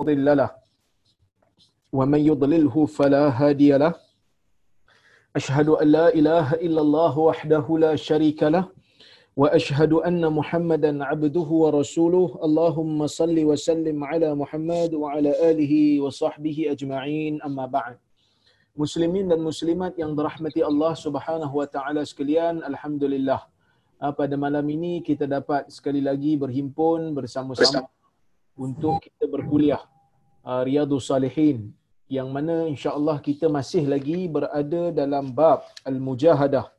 مضل له ومن يضلله فلا هادي له أشهد أن لا إله إلا الله وحده لا شريك له وأشهد أن محمدا عبده ورسوله اللهم صل وسلم على محمد وعلى آله وصحبه أجمعين أما بعد Muslimin dan muslimat yang dirahmati Allah Subhanahu wa taala sekalian, alhamdulillah. Ah, pada malam ini kita dapat sekali lagi berhimpun bersama-sama. Bersama untuk kita berkuliah uh, Riyadhus Salihin yang mana insya-Allah kita masih lagi berada dalam bab al-mujahadah.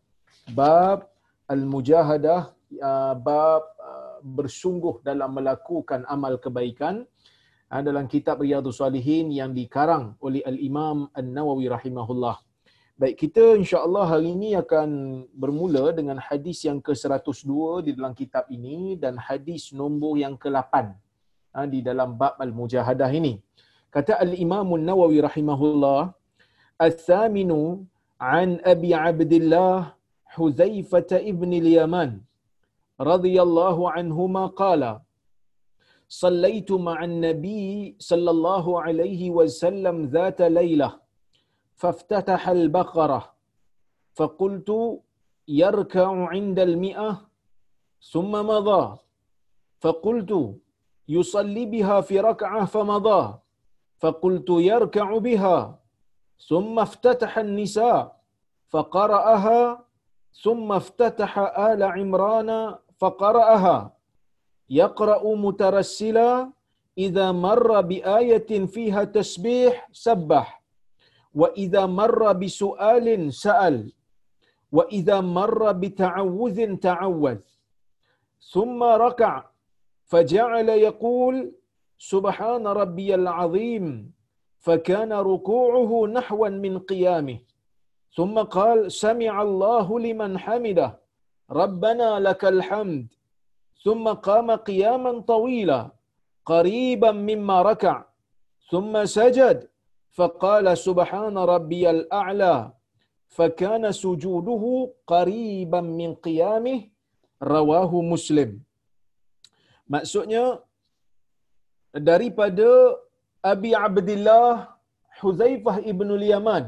Bab al-mujahadah uh, bab uh, bersungguh dalam melakukan amal kebaikan uh, dalam kitab Riyadhus Salihin yang dikarang oleh al-Imam An-Nawawi rahimahullah. Baik, kita insya-Allah hari ini akan bermula dengan hadis yang ke-102 di dalam kitab ini dan hadis nombor yang ke-8 ha, di dalam bab al-mujahadah ini. Kata al-Imam An-Nawawi rahimahullah, "Ats-tsaminu an Abi Abdullah Huzaifah ibn al-Yaman radhiyallahu anhuma qala صليت مع النبي صلى الله عليه وسلم ذات ليله فافتتح البقره فقلت يركع عند المئه ثم مضى فقلت يصلي بها في ركعة فمضى فقلت يركع بها ثم افتتح النساء فقرأها ثم افتتح آل عمران فقرأها. يقرأ مترسلا إذا مر بآية فيها تسبيح سبح. وإذا مر بسؤال سأل. وإذا مر بتعوذ تعوذ. ثم ركع. فجعل يقول سبحان ربي العظيم فكان ركوعه نحوا من قيامه. ثم قال سمع الله لمن حمده ربنا لك الحمد. ثم قام قياما طويلا قريبا مما ركع. ثم سجد فقال سبحان ربي الأعلى فكان سجوده قريبا من قيامه. رواه مسلم. Maksudnya daripada Abi Abdullah Huzaifah ibn Yaman.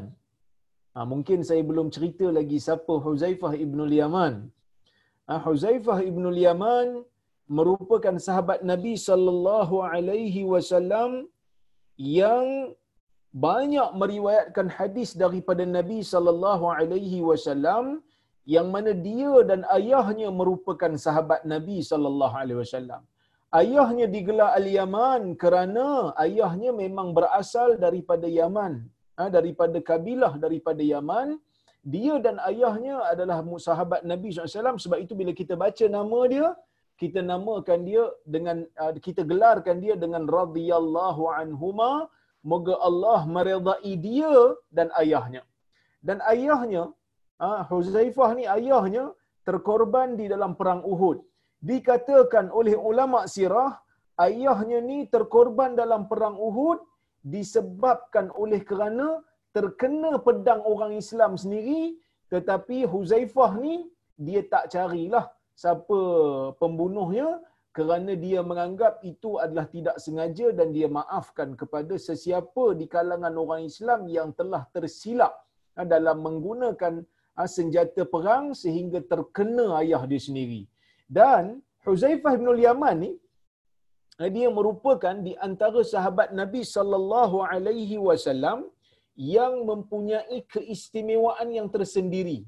Ha, mungkin saya belum cerita lagi siapa Huzaifah ibn Yaman. Ha, Huzaifah ibn Yaman merupakan sahabat Nabi sallallahu alaihi wasallam yang banyak meriwayatkan hadis daripada Nabi sallallahu alaihi wasallam yang mana dia dan ayahnya merupakan sahabat Nabi sallallahu alaihi wasallam. Ayahnya digelar Al-Yaman kerana ayahnya memang berasal daripada Yaman, ha, daripada kabilah daripada Yaman. Dia dan ayahnya adalah sahabat Nabi SAW. Sebab itu bila kita baca nama dia, kita namakan dia dengan uh, kita gelarkan dia dengan radhiyallahu anhuma. Moga Allah meredai dia dan ayahnya. Dan ayahnya, uh, Huzaifah ni ayahnya terkorban di dalam perang Uhud. Dikatakan oleh ulama sirah ayahnya ni terkorban dalam perang Uhud disebabkan oleh kerana terkena pedang orang Islam sendiri tetapi Huzaifah ni dia tak carilah siapa pembunuhnya kerana dia menganggap itu adalah tidak sengaja dan dia maafkan kepada sesiapa di kalangan orang Islam yang telah tersilap dalam menggunakan senjata perang sehingga terkena ayah dia sendiri. Dan Huzaifah bin Yaman ni dia merupakan di antara sahabat Nabi sallallahu alaihi wasallam yang mempunyai keistimewaan yang tersendiri.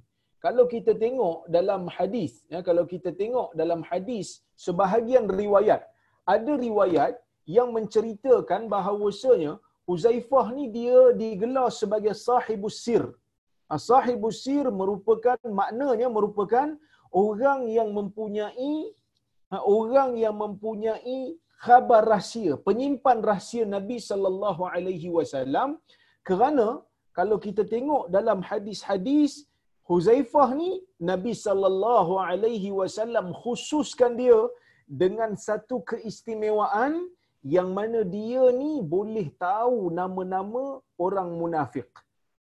Kalau kita tengok dalam hadis, ya kalau kita tengok dalam hadis sebahagian riwayat, ada riwayat yang menceritakan bahawasanya Huzaifah ni dia digelar sebagai sahibus sir. Sahibus sir merupakan maknanya merupakan orang yang mempunyai ha, orang yang mempunyai khabar rahsia, penyimpan rahsia Nabi sallallahu alaihi wasallam. Kerana kalau kita tengok dalam hadis-hadis Huzaifah ni Nabi sallallahu alaihi wasallam khususkan dia dengan satu keistimewaan yang mana dia ni boleh tahu nama-nama orang munafik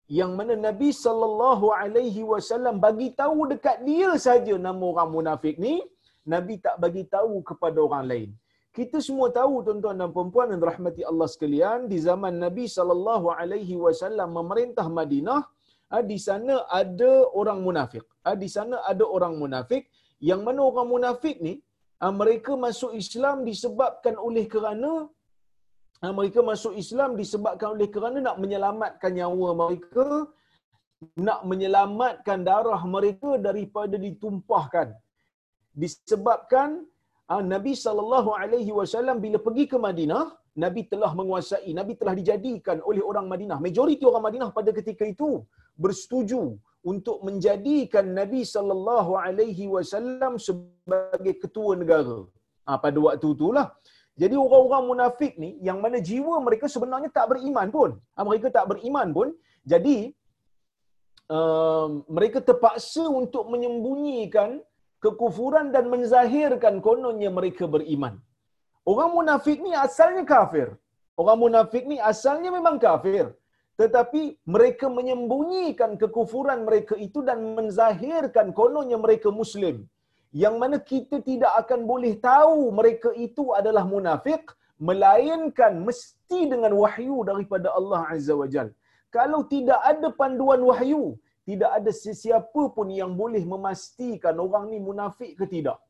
yang mana Nabi sallallahu alaihi wasallam bagi tahu dekat dia saja nama orang munafik ni, Nabi tak bagi tahu kepada orang lain. kita semua tahu tuan-tuan dan puan-puan yang rahmati Allah sekalian di zaman Nabi sallallahu alaihi wasallam memerintah Madinah ah, di sana ada orang munafik. Ah, di sana ada orang munafik yang mana orang munafik ni ah, mereka masuk Islam disebabkan oleh kerana mereka masuk Islam disebabkan oleh kerana nak menyelamatkan nyawa mereka nak menyelamatkan darah mereka daripada ditumpahkan disebabkan Ah, Nabi sallallahu alaihi wasallam bila pergi ke Madinah, Nabi telah menguasai, Nabi telah dijadikan oleh orang Madinah. Majoriti orang Madinah pada ketika itu bersetuju untuk menjadikan Nabi sallallahu alaihi wasallam sebagai ketua negara. Ha, pada waktu itulah. Jadi orang-orang munafik ni yang mana jiwa mereka sebenarnya tak beriman pun. Ha, mereka tak beriman pun. Jadi uh, mereka terpaksa untuk menyembunyikan kekufuran dan menzahirkan kononnya mereka beriman. Orang munafik ni asalnya kafir. Orang munafik ni asalnya memang kafir. Tetapi mereka menyembunyikan kekufuran mereka itu dan menzahirkan kononnya mereka muslim. Yang mana kita tidak akan boleh tahu mereka itu adalah munafik melainkan mesti dengan wahyu daripada Allah Azza wa Jal. Kalau tidak ada panduan wahyu, tidak ada sesiapa pun yang boleh memastikan orang ni munafik ke tidak.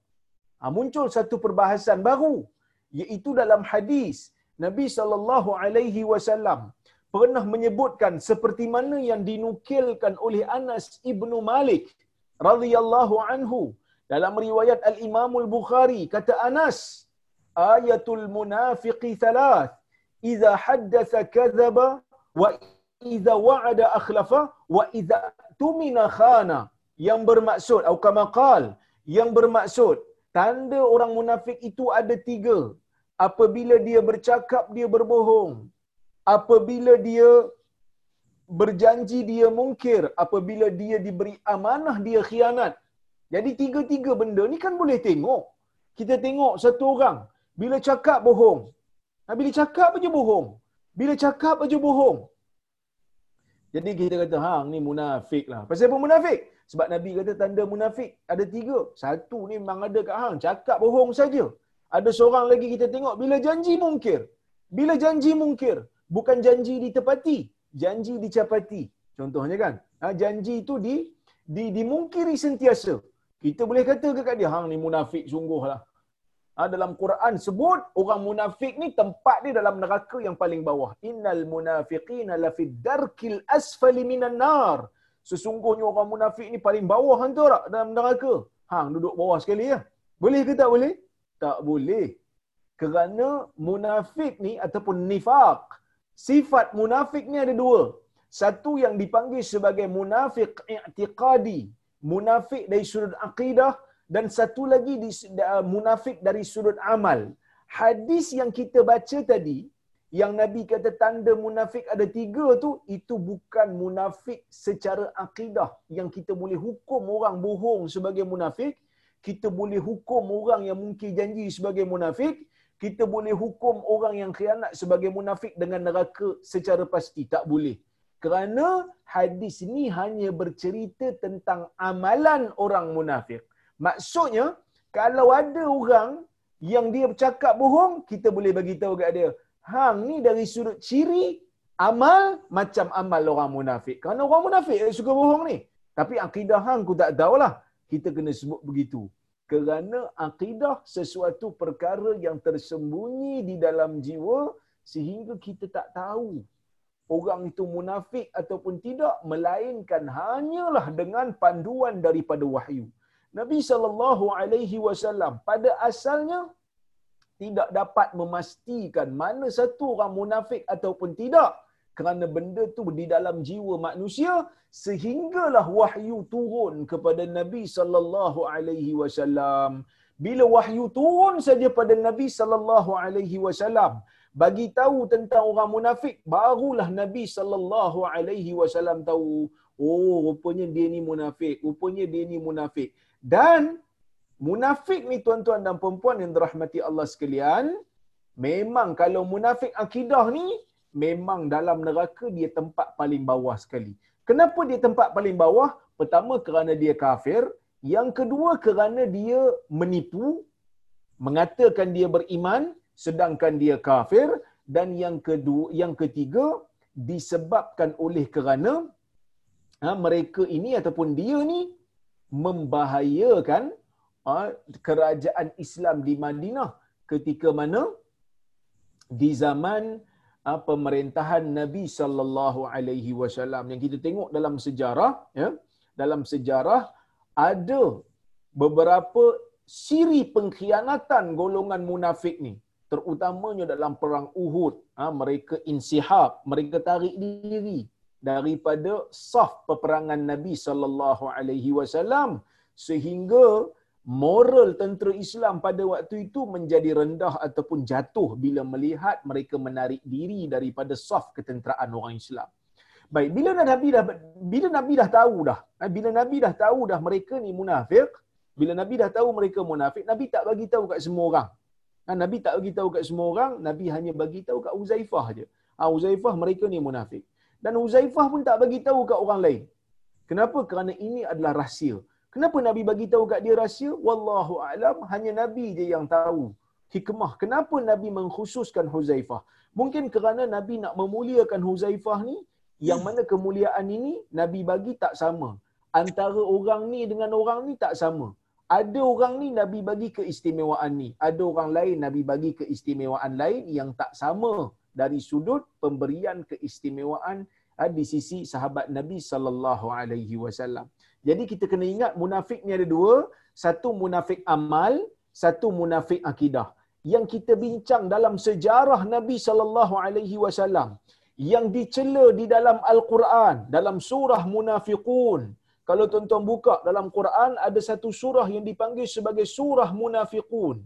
Ha, muncul satu perbahasan baru iaitu dalam hadis Nabi sallallahu alaihi wasallam pernah menyebutkan seperti mana yang dinukilkan oleh Anas ibnu Malik radhiyallahu anhu dalam riwayat Al Imam Al Bukhari kata Anas ayatul munafiqi thalath. Idza haddatha kadzaba wa idza wa'ada akhlafa wa idza tumina khana. Yang bermaksud atau kamakal yang bermaksud tanda orang munafik itu ada tiga. Apabila dia bercakap dia berbohong. Apabila dia berjanji dia mungkir. Apabila dia diberi amanah dia khianat jadi tiga-tiga benda ni kan boleh tengok kita tengok satu orang bila cakap bohong bila cakap aja bohong bila cakap aja bohong jadi kita kata, hang ni munafik lah. Pasal apa munafik? Sebab Nabi kata tanda munafik ada tiga. Satu ni memang ada kat hang, cakap bohong saja. Ada seorang lagi kita tengok, bila janji mungkir. Bila janji mungkir, bukan janji ditepati, janji dicapati. Contohnya kan, ha, janji itu di, di dimungkiri sentiasa. Kita boleh kata ke kat dia, hang ni munafik sungguh lah ha, dalam Quran sebut orang munafik ni tempat dia dalam neraka yang paling bawah. Innal munafiqina lafid darkil asfali minan nar. Sesungguhnya orang munafik ni paling bawah hantu tak dalam neraka. Hang duduk bawah sekali ya. Boleh ke tak boleh? Tak boleh. Kerana munafik ni ataupun nifaq. Sifat munafik ni ada dua. Satu yang dipanggil sebagai munafik i'tiqadi. Munafik dari sudut akidah dan satu lagi di, uh, munafik dari sudut amal. Hadis yang kita baca tadi, yang Nabi kata tanda munafik ada tiga tu, itu bukan munafik secara akidah. Yang kita boleh hukum orang bohong sebagai munafik, kita boleh hukum orang yang mungkin janji sebagai munafik, kita boleh hukum orang yang khianat sebagai munafik dengan neraka secara pasti. Tak boleh. Kerana hadis ini hanya bercerita tentang amalan orang munafik. Maksudnya, kalau ada orang yang dia bercakap bohong, kita boleh bagi tahu kat dia, hang ni dari sudut ciri amal macam amal orang munafik. Kerana orang munafik suka bohong ni. Tapi akidah hang aku tak tahulah. Kita kena sebut begitu. Kerana akidah sesuatu perkara yang tersembunyi di dalam jiwa sehingga kita tak tahu orang itu munafik ataupun tidak melainkan hanyalah dengan panduan daripada wahyu. Nabi sallallahu alaihi wasallam pada asalnya tidak dapat memastikan mana satu orang munafik ataupun tidak kerana benda tu di dalam jiwa manusia sehinggalah wahyu turun kepada Nabi sallallahu alaihi wasallam bila wahyu turun saja pada Nabi sallallahu alaihi wasallam bagi tahu tentang orang munafik barulah Nabi sallallahu alaihi wasallam tahu oh rupanya dia ni munafik rupanya dia ni munafik dan munafik ni tuan-tuan dan puan-puan yang dirahmati Allah sekalian, memang kalau munafik akidah ni, memang dalam neraka dia tempat paling bawah sekali. Kenapa dia tempat paling bawah? Pertama kerana dia kafir, yang kedua kerana dia menipu, mengatakan dia beriman, sedangkan dia kafir. Dan yang kedua yang ketiga disebabkan oleh kerana ha, mereka ini ataupun dia ni membahayakan ha, kerajaan Islam di Madinah. Ketika mana di zaman ha, pemerintahan Nabi sallallahu alaihi wasallam yang kita tengok dalam sejarah ya dalam sejarah ada beberapa siri pengkhianatan golongan munafik ni terutamanya dalam perang Uhud ha, mereka insihab mereka tarik diri daripada saf peperangan Nabi sallallahu alaihi wasallam sehingga moral tentera Islam pada waktu itu menjadi rendah ataupun jatuh bila melihat mereka menarik diri daripada saf ketenteraan orang Islam. Baik, bila Nabi dah bila Nabi dah tahu dah, ha, bila Nabi dah tahu dah mereka ni munafik, bila Nabi dah tahu mereka munafik, Nabi tak bagi tahu kat semua orang. Ha, Nabi tak bagi tahu kat semua orang, Nabi hanya bagi tahu kat Uzaifah aja. Ha, Uzaifah mereka ni munafik. Dan Uzaifah pun tak bagi tahu kat orang lain. Kenapa? Kerana ini adalah rahsia. Kenapa Nabi bagi tahu kat dia rahsia? Wallahu alam, hanya Nabi je yang tahu hikmah. Kenapa Nabi mengkhususkan Huzaifah? Mungkin kerana Nabi nak memuliakan Huzaifah ni, yang mana kemuliaan ini Nabi bagi tak sama. Antara orang ni dengan orang ni tak sama. Ada orang ni Nabi bagi keistimewaan ni. Ada orang lain Nabi bagi keistimewaan lain yang tak sama dari sudut pemberian keistimewaan ah, di sisi sahabat Nabi sallallahu alaihi wasallam. Jadi kita kena ingat munafik ni ada dua, satu munafik amal, satu munafik akidah. Yang kita bincang dalam sejarah Nabi sallallahu alaihi wasallam yang dicela di dalam Al-Quran dalam surah Munafiqun. Kalau tuan-tuan buka dalam Quran ada satu surah yang dipanggil sebagai surah Munafiqun.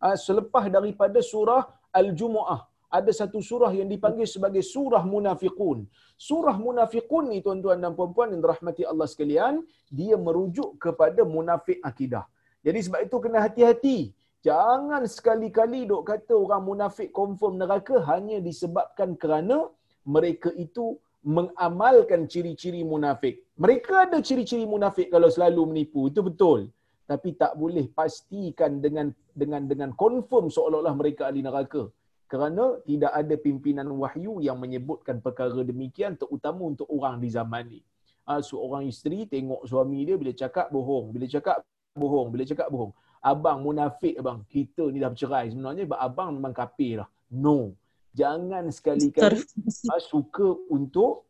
Ah, selepas daripada surah Al-Jumu'ah ada satu surah yang dipanggil sebagai surah munafiqun. Surah munafiqun ni tuan-tuan dan puan-puan yang dirahmati Allah sekalian, dia merujuk kepada munafik akidah. Jadi sebab itu kena hati-hati. Jangan sekali-kali dok kata orang munafik confirm neraka hanya disebabkan kerana mereka itu mengamalkan ciri-ciri munafik. Mereka ada ciri-ciri munafik kalau selalu menipu, itu betul. Tapi tak boleh pastikan dengan dengan dengan confirm seolah-olah mereka ahli neraka kerana tidak ada pimpinan wahyu yang menyebutkan perkara demikian terutama untuk orang di zaman ni. Ha, seorang isteri tengok suami dia bila cakap bohong, bila cakap bohong, bila cakap bohong. Abang munafik abang, kita ni dah bercerai sebenarnya abang memang kafir lah. No. Jangan sekali-kali ha, suka untuk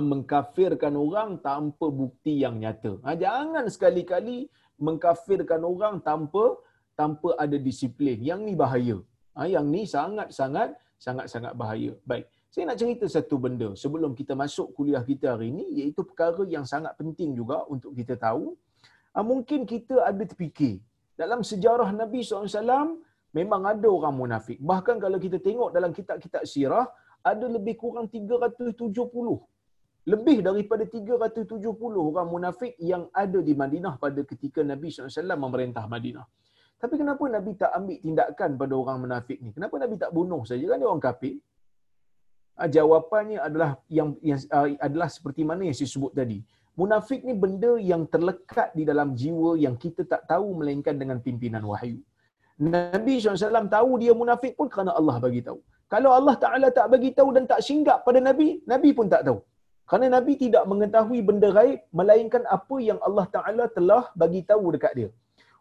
mengkafirkan orang tanpa bukti yang nyata. Ha, jangan sekali-kali mengkafirkan orang tanpa tanpa ada disiplin. Yang ni bahaya. Ha, yang ni sangat-sangat sangat-sangat bahaya. Baik. Saya nak cerita satu benda sebelum kita masuk kuliah kita hari ini iaitu perkara yang sangat penting juga untuk kita tahu. Mungkin kita ada terfikir dalam sejarah Nabi SAW memang ada orang munafik. Bahkan kalau kita tengok dalam kitab-kitab sirah ada lebih kurang 370 lebih daripada 370 orang munafik yang ada di Madinah pada ketika Nabi SAW memerintah Madinah. Tapi kenapa Nabi tak ambil tindakan pada orang munafik ni? Kenapa Nabi tak bunuh saja? Kan dia orang kafir. Ah, jawapannya adalah yang, yang uh, adalah seperti mana yang saya sebut tadi. Munafik ni benda yang terlekat di dalam jiwa yang kita tak tahu melainkan dengan pimpinan wahyu. Nabi SAW tahu dia munafik pun kerana Allah bagi tahu. Kalau Allah Ta'ala tak bagi tahu dan tak singgap pada Nabi, Nabi pun tak tahu. Kerana Nabi tidak mengetahui benda gaib melainkan apa yang Allah Ta'ala telah bagi tahu dekat dia.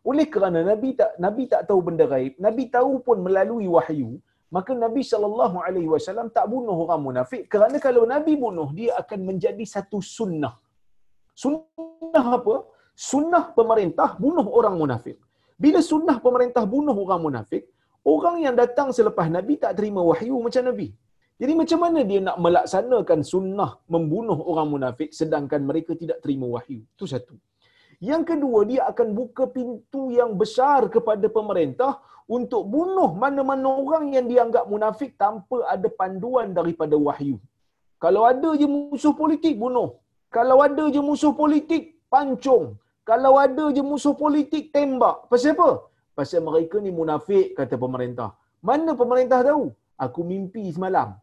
Oleh kerana Nabi tak Nabi tak tahu benda gaib, Nabi tahu pun melalui wahyu, maka Nabi sallallahu alaihi wasallam tak bunuh orang munafik kerana kalau Nabi bunuh dia akan menjadi satu sunnah. Sunnah apa? Sunnah pemerintah bunuh orang munafik. Bila sunnah pemerintah bunuh orang munafik, orang yang datang selepas Nabi tak terima wahyu macam Nabi. Jadi macam mana dia nak melaksanakan sunnah membunuh orang munafik sedangkan mereka tidak terima wahyu? Itu satu. Yang kedua, dia akan buka pintu yang besar kepada pemerintah untuk bunuh mana-mana orang yang dianggap munafik tanpa ada panduan daripada wahyu. Kalau ada je musuh politik, bunuh. Kalau ada je musuh politik, pancung. Kalau ada je musuh politik, tembak. Pasal apa? Pasal mereka ni munafik, kata pemerintah. Mana pemerintah tahu? Aku mimpi semalam.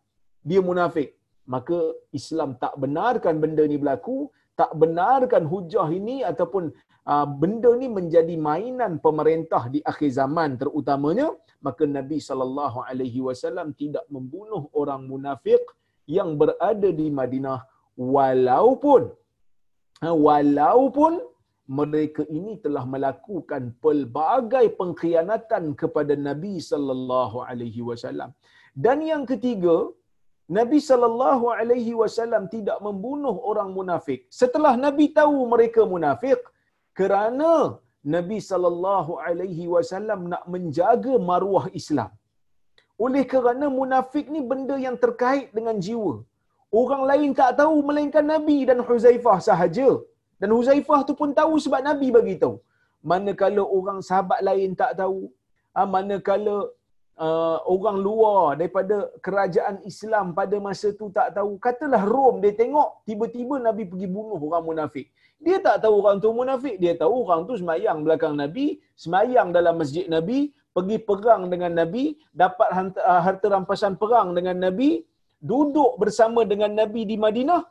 Dia munafik. Maka Islam tak benarkan benda ni berlaku tak benarkan hujah ini ataupun uh, benda ni menjadi mainan pemerintah di akhir zaman terutamanya maka Nabi sallallahu alaihi wasallam tidak membunuh orang munafik yang berada di Madinah walaupun uh, walaupun mereka ini telah melakukan pelbagai pengkhianatan kepada Nabi sallallahu alaihi wasallam. Dan yang ketiga, Nabi sallallahu alaihi wasallam tidak membunuh orang munafik setelah Nabi tahu mereka munafik kerana Nabi sallallahu alaihi wasallam nak menjaga maruah Islam. Oleh kerana munafik ni benda yang terkait dengan jiwa. Orang lain tak tahu melainkan Nabi dan Huzaifah sahaja. Dan Huzaifah tu pun tahu sebab Nabi bagi tahu. Manakala orang sahabat lain tak tahu, ah, manakala uh, orang luar daripada kerajaan Islam pada masa tu tak tahu, katalah Rom dia tengok tiba-tiba Nabi pergi bunuh orang munafik. Dia tak tahu orang tu munafik, dia tahu orang tu semayang belakang Nabi, semayang dalam masjid Nabi, pergi perang dengan Nabi, dapat ah, harta rampasan perang dengan Nabi, duduk bersama dengan Nabi di Madinah,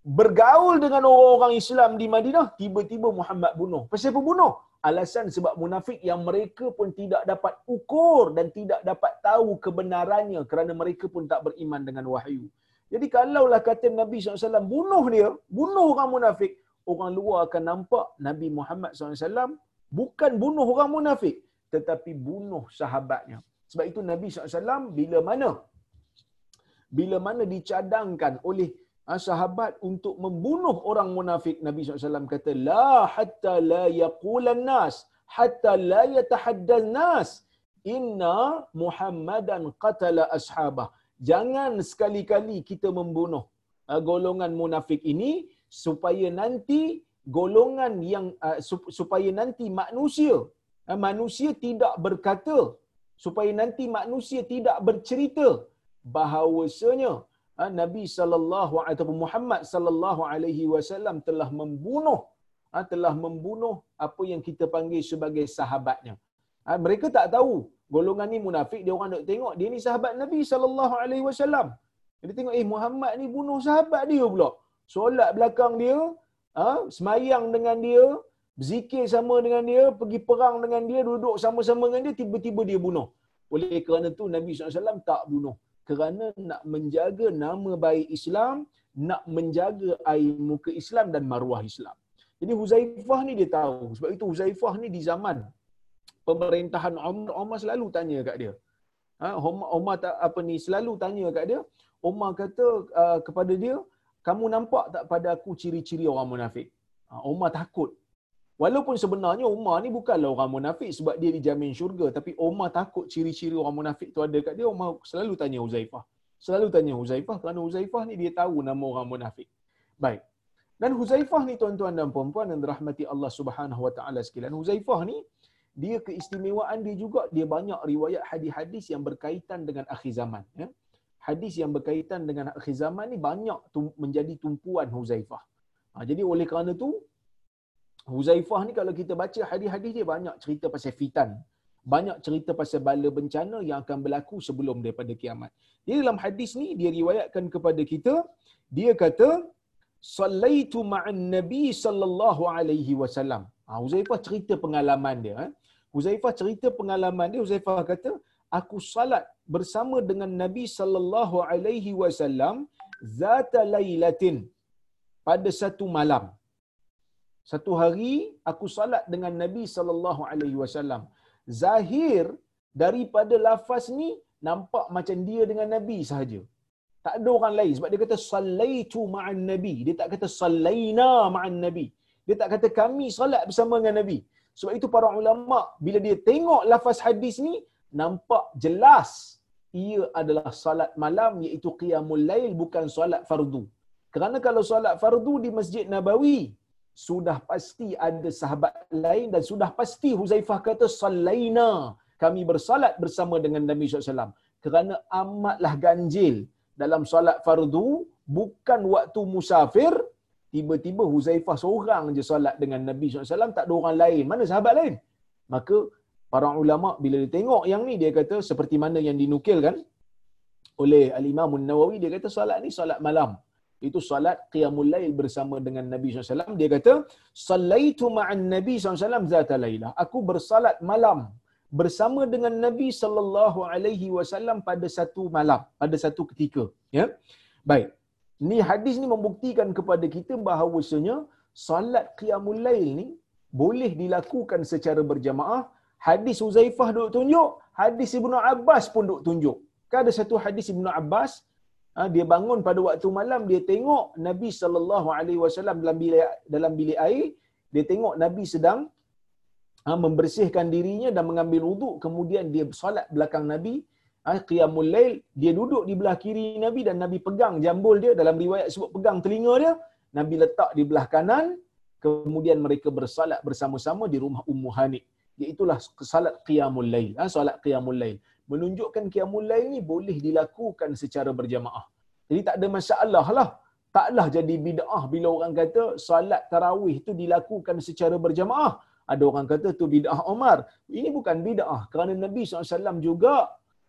bergaul dengan orang-orang Islam di Madinah, tiba-tiba Muhammad bunuh. Pasal apa bunuh? Alasan sebab munafik yang mereka pun tidak dapat ukur dan tidak dapat tahu kebenarannya kerana mereka pun tak beriman dengan wahyu. Jadi kalaulah kata Nabi SAW bunuh dia, bunuh orang munafik, orang luar akan nampak Nabi Muhammad SAW bukan bunuh orang munafik, tetapi bunuh sahabatnya. Sebab itu Nabi SAW bila mana? Bila mana dicadangkan oleh sahabat untuk membunuh orang munafik Nabi SAW kata la hatta la yaqulan nas hatta la yatahaddan nas inna muhammadan qatala ashabah. Jangan sekali-kali kita membunuh ah, golongan munafik ini supaya nanti golongan yang ah, supaya nanti manusia manusia tidak berkata supaya nanti manusia tidak bercerita bahawasanya Ha, Nabi sallallahu ataupun Muhammad sallallahu alaihi wasallam telah membunuh ha, telah membunuh apa yang kita panggil sebagai sahabatnya. Ha, mereka tak tahu golongan ni munafik dia orang nak tengok dia ni sahabat Nabi sallallahu alaihi wasallam. Dia tengok eh Muhammad ni bunuh sahabat dia pula. Solat belakang dia, semayang dengan dia, berzikir sama dengan dia, pergi perang dengan dia, duduk sama-sama dengan dia, tiba-tiba dia bunuh. Oleh kerana tu Nabi SAW tak bunuh kerana nak menjaga nama baik Islam, nak menjaga air muka Islam dan maruah Islam. Jadi Huzaifah ni dia tahu. Sebab itu Huzaifah ni di zaman pemerintahan Umar, Umar selalu tanya kat dia. Ha, Umar, Umar tak, apa ni selalu tanya kat dia. Umar kata uh, kepada dia, kamu nampak tak pada aku ciri-ciri orang munafik? Ha, Umar takut. Walaupun sebenarnya Umar ni bukanlah orang munafik sebab dia dijamin syurga. Tapi Umar takut ciri-ciri orang munafik tu ada kat dia. Umar selalu tanya Huzaifah. Selalu tanya Huzaifah kerana Huzaifah ni dia tahu nama orang munafik. Baik. Dan Huzaifah ni tuan-tuan dan puan-puan yang dirahmati Allah Subhanahu Wa Taala sekalian. Huzaifah ni dia keistimewaan dia juga dia banyak riwayat hadis-hadis yang berkaitan dengan akhir zaman. Ya. Hadis yang berkaitan dengan akhir zaman ni banyak menjadi tumpuan Huzaifah. Ha, jadi oleh kerana tu Huzaifah ni kalau kita baca hadis-hadis dia banyak cerita pasal fitan. Banyak cerita pasal bala bencana yang akan berlaku sebelum daripada kiamat. Jadi dalam hadis ni dia riwayatkan kepada kita, dia kata sallaitu ma'an nabi sallallahu alaihi wasallam. Ha, Huzaifah cerita pengalaman dia. Eh. Huzaifah cerita pengalaman dia. Huzaifah kata, aku salat bersama dengan Nabi sallallahu alaihi wasallam zata lailatin pada satu malam. Satu hari aku salat dengan Nabi sallallahu alaihi wasallam. Zahir daripada lafaz ni nampak macam dia dengan Nabi sahaja. Tak ada orang lain sebab dia kata sallaitu ma'an nabi. Dia tak kata sallaina ma'an nabi. Dia tak kata kami salat bersama dengan Nabi. Sebab itu para ulama bila dia tengok lafaz hadis ni nampak jelas ia adalah salat malam iaitu qiyamul lail bukan solat fardu. Kerana kalau solat fardu di Masjid Nabawi sudah pasti ada sahabat lain dan sudah pasti Huzaifah kata sallaina. Kami bersalat bersama dengan Nabi SAW kerana amatlah ganjil dalam solat fardu bukan waktu musafir tiba-tiba Huzaifah seorang je solat dengan Nabi SAW tak ada orang lain. Mana sahabat lain? Maka para ulama bila dia tengok yang ni dia kata seperti mana yang dinukilkan oleh al-Imam Nawawi dia kata solat ni solat malam Itu salat qiyamul lail bersama dengan Nabi SAW. Dia kata, Salaitu ma'an Nabi SAW zata laylah. Aku bersalat malam bersama dengan Nabi sallallahu alaihi wasallam pada satu malam, pada satu ketika, ya. Baik. Ni hadis ni membuktikan kepada kita bahawasanya salat qiyamul lail ni boleh dilakukan secara berjamaah. Hadis Uzaifah duk tunjuk, hadis Ibnu Abbas pun duk tunjuk. Kan ada satu hadis Ibnu Abbas, ha, dia bangun pada waktu malam dia tengok Nabi sallallahu alaihi wasallam dalam bilik dalam bilik air, dia tengok Nabi sedang ha, membersihkan dirinya dan mengambil wuduk. Kemudian dia solat belakang Nabi. Ha, qiyamul lail dia duduk di belah kiri Nabi dan Nabi pegang jambul dia. Dalam riwayat sebut pegang telinga dia. Nabi letak di belah kanan. Kemudian mereka bersalat bersama-sama di rumah Ummu Hani. Iaitulah salat qiyamul lail. Ha, solat qiyamul lail menunjukkan qiyamul lail ni boleh dilakukan secara berjamaah jadi tak ada masalah lah taklah jadi bid'ah bila orang kata solat tarawih itu dilakukan secara berjamaah ada orang kata tu bid'ah Umar. Ini bukan bid'ah kerana Nabi SAW juga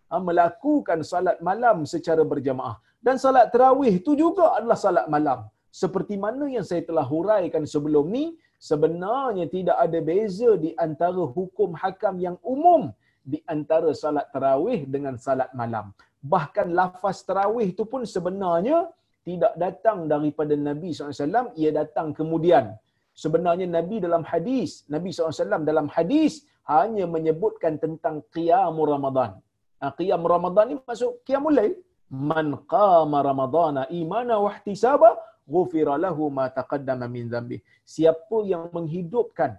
ha, melakukan salat malam secara berjamaah. Dan salat terawih itu juga adalah salat malam. Seperti mana yang saya telah huraikan sebelum ni, sebenarnya tidak ada beza di antara hukum hakam yang umum di antara salat terawih dengan salat malam. Bahkan lafaz terawih itu pun sebenarnya tidak datang daripada Nabi SAW, ia datang kemudian sebenarnya Nabi dalam hadis, Nabi SAW dalam hadis hanya menyebutkan tentang qiyam Ramadan. Ha, qiyam Ramadan ni masuk qiyamul lail. Man qama Ramadana imana wa ihtisaba ghufira lahu ma taqaddama min dhanbi. Siapa yang menghidupkan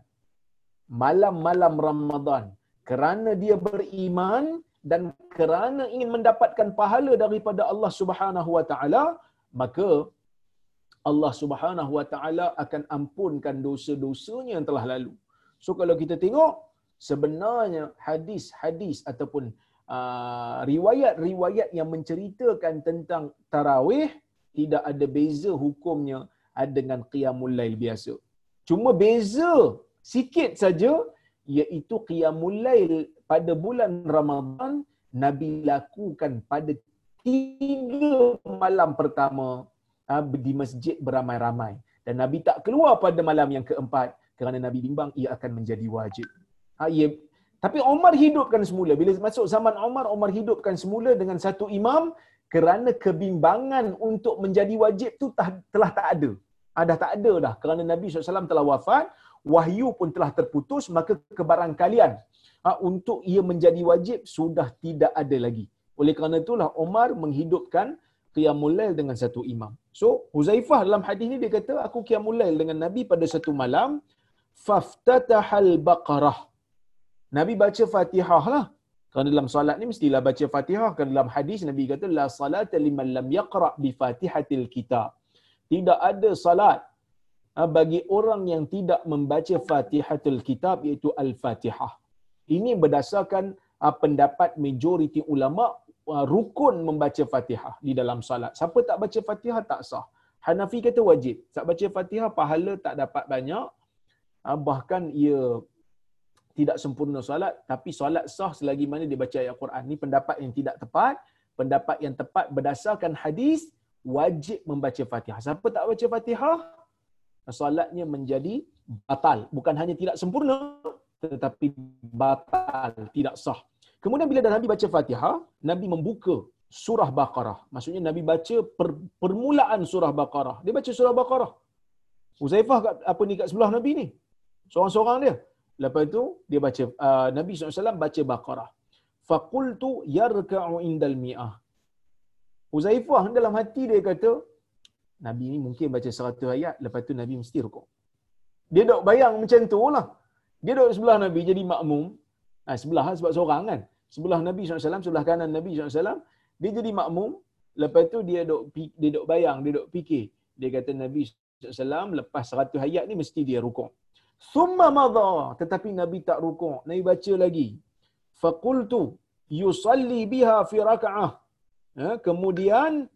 malam-malam Ramadan kerana dia beriman dan kerana ingin mendapatkan pahala daripada Allah Subhanahu wa taala, maka Allah Subhanahu Wa Taala akan ampunkan dosa-dosanya yang telah lalu. So kalau kita tengok sebenarnya hadis-hadis ataupun uh, riwayat-riwayat yang menceritakan tentang tarawih tidak ada beza hukumnya dengan qiyamul lail biasa. Cuma beza sikit saja iaitu qiyamul lail pada bulan Ramadan Nabi lakukan pada tiga malam pertama di masjid beramai-ramai dan Nabi tak keluar pada malam yang keempat kerana Nabi bimbang ia akan menjadi wajib. Ha, ia, tapi Umar hidupkan semula. Bila masuk zaman Umar, Umar hidupkan semula dengan satu imam kerana kebimbangan untuk menjadi wajib tu telah tak ada. Ha, dah tak ada dah. Kerana Nabi SAW telah wafat, wahyu pun telah terputus, maka kebarangkalian ha, untuk ia menjadi wajib sudah tidak ada lagi. Oleh kerana itulah Umar menghidupkan qiyamul lail dengan satu imam. So, Huzaifah dalam hadis ni dia kata, aku qiyamul lail dengan Nabi pada satu malam, faftatahal baqarah. Nabi baca Fatihah lah. Kerana dalam solat ni mestilah baca Fatihah. Kerana dalam hadis Nabi kata, la salata liman lam yaqra' bi Fatihatil kitab. Tidak ada salat bagi orang yang tidak membaca Fatihatul kitab iaitu Al-Fatihah. Ini berdasarkan ah, pendapat majoriti ulama Uh, rukun membaca Fatihah di dalam salat. Siapa tak baca Fatihah tak sah. Hanafi kata wajib. Tak baca Fatihah pahala tak dapat banyak. Bahkan ia tidak sempurna solat tapi solat sah selagi mana dia baca ayat Quran. Ini pendapat yang tidak tepat. Pendapat yang tepat berdasarkan hadis wajib membaca Fatihah. Siapa tak baca Fatihah solatnya menjadi batal. Bukan hanya tidak sempurna tetapi batal, tidak sah. Kemudian bila Nabi baca Fatihah, Nabi membuka surah Baqarah. Maksudnya Nabi baca per, permulaan surah Baqarah. Dia baca surah Baqarah. Uzaifah kat, apa ni kat sebelah Nabi ni? Seorang-seorang dia. Lepas itu dia baca uh, Nabi SAW baca Baqarah. Faqultu yarka'u indal mi'ah. Uzaifah dalam hati dia kata Nabi ni mungkin baca seratus ayat lepas tu Nabi mesti rukuk. Dia dok bayang macam tu lah. Dia dok sebelah Nabi jadi makmum. Ha, sebelah lah sebab seorang kan. Sebelah Nabi SAW, sebelah kanan Nabi SAW, dia jadi makmum. Lepas tu dia dok dia dok bayang, dia dok fikir. Dia kata Nabi SAW lepas seratus ayat ni mesti dia rukuk. Summa madha. Tetapi Nabi tak rukuk. Nabi baca lagi. Faqultu yusalli biha fi raka'ah. Ha, kemudian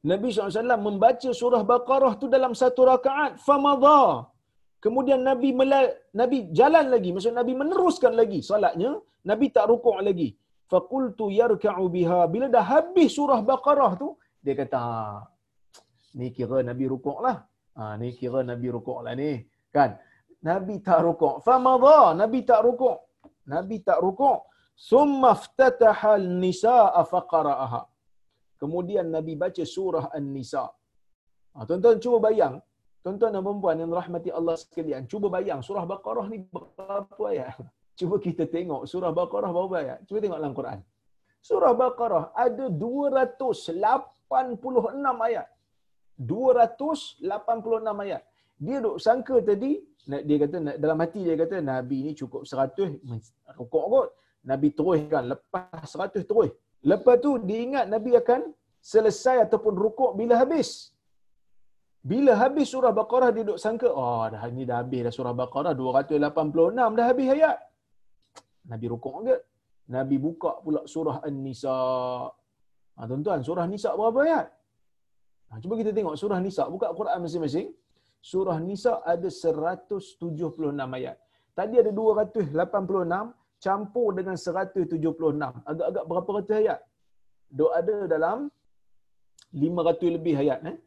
Nabi SAW membaca surah Baqarah tu dalam satu rakaat. Famadha. Kemudian Nabi melal, Nabi jalan lagi, maksud Nabi meneruskan lagi solatnya, Nabi tak rukuk lagi. Faqultu yarka'u biha. Bila dah habis surah Baqarah tu, dia kata, Ni kira Nabi rukuk lah. Ha, ni kira Nabi rukuk lah ni. Kan? Nabi tak rukuk. Famadha. Nabi tak rukuk. Nabi tak rukuk. Summa ftataha nisaa faqara'aha. Kemudian Nabi baca surah An-Nisa. Ha, tuan-tuan cuba bayang. Tuan-tuan dan perempuan yang rahmati Allah sekalian. Cuba bayang surah Baqarah ni berapa ayat? Cuba kita tengok surah Baqarah berapa ayat? Cuba tengok dalam Quran. Surah Baqarah ada 286 ayat. 286 ayat. Dia duk sangka tadi, dia kata dalam hati dia kata Nabi ni cukup 100 rukuk kot. Nabi teruskan lepas 100 terus. Lepas tu dia ingat Nabi akan selesai ataupun rukuk bila habis. Bila habis surah Baqarah dia duk sangka, oh dah ni dah habis dah surah Baqarah 286 dah habis ayat. Nabi rukuk ke? Nabi buka pula surah An-Nisa. Ha, tuan-tuan, surah Nisa berapa ayat? Ha, cuba kita tengok surah Nisa. Buka Quran masing-masing. Surah Nisa ada 176 ayat. Tadi ada 286 campur dengan 176. Agak-agak berapa ratus ayat? Dok ada dalam 500 lebih ayat. Eh?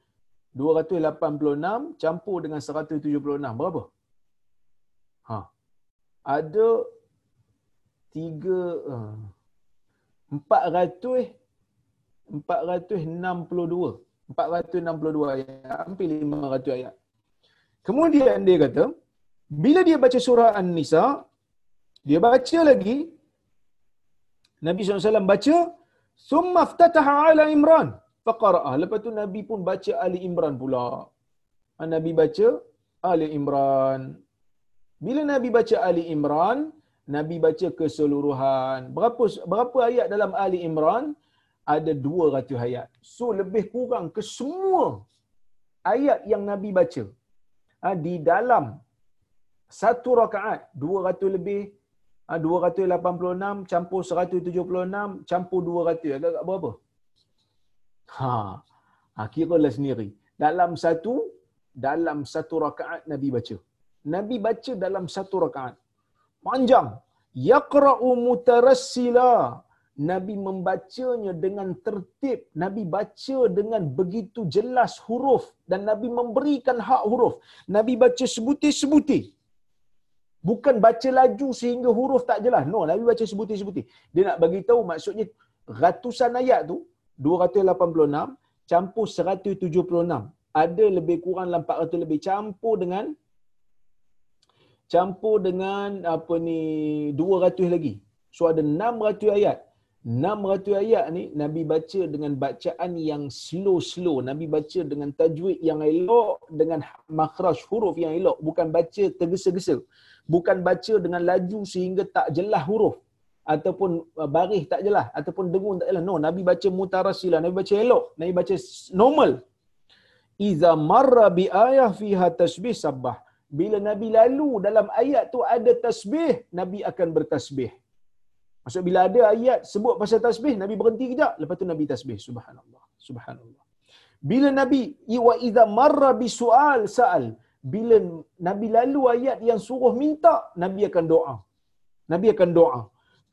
286 campur dengan 176. Berapa? Ha. Ada 3 uh, 400 462 462 ayat hampir 500 ayat kemudian dia kata bila dia baca surah An-Nisa dia baca lagi Nabi SAW baca summa ftataha ala Imran faqara'ah lepas tu Nabi pun baca Ali Imran pula Nabi baca Ali Imran bila Nabi baca Ali Imran Nabi baca keseluruhan. Berapa berapa ayat dalam Ali Imran? Ada 200 ayat. So lebih kurang ke semua ayat yang Nabi baca ha, di dalam satu rakaat 200 lebih 286 campur 176 campur 200 agak-agak berapa? Ha, ha kiralah sendiri. Dalam satu dalam satu rakaat Nabi baca. Nabi baca dalam satu rakaat. Panjang. Yaqra'u mutarassila. Nabi membacanya dengan tertib. Nabi baca dengan begitu jelas huruf. Dan Nabi memberikan hak huruf. Nabi baca sebutir-sebutir bukan baca laju sehingga huruf tak jelas no Nabi baca sebutir-sebutir dia nak bagi tahu maksudnya ratusan ayat tu 286 campur 176 ada lebih kurang 400 lebih campur dengan campur dengan apa ni 200 lagi. So ada 600 ayat. 600 ayat ni Nabi baca dengan bacaan yang slow-slow. Nabi baca dengan tajwid yang elok dengan makhraj huruf yang elok, bukan baca tergesa-gesa. Bukan baca dengan laju sehingga tak jelas huruf ataupun uh, baris tak jelas ataupun dengung tak jelas. No, Nabi baca mutarasila, Nabi baca elok, Nabi baca normal. Iza marra bi ayah fiha tasbih sabbah bila Nabi lalu dalam ayat tu ada tasbih, Nabi akan bertasbih. Maksud bila ada ayat sebut pasal tasbih, Nabi berhenti kejap, lepas tu Nabi tasbih. Subhanallah. Subhanallah. Bila Nabi wa idza marra bi sual sa'al, bila Nabi lalu ayat yang suruh minta, Nabi akan doa. Nabi akan doa.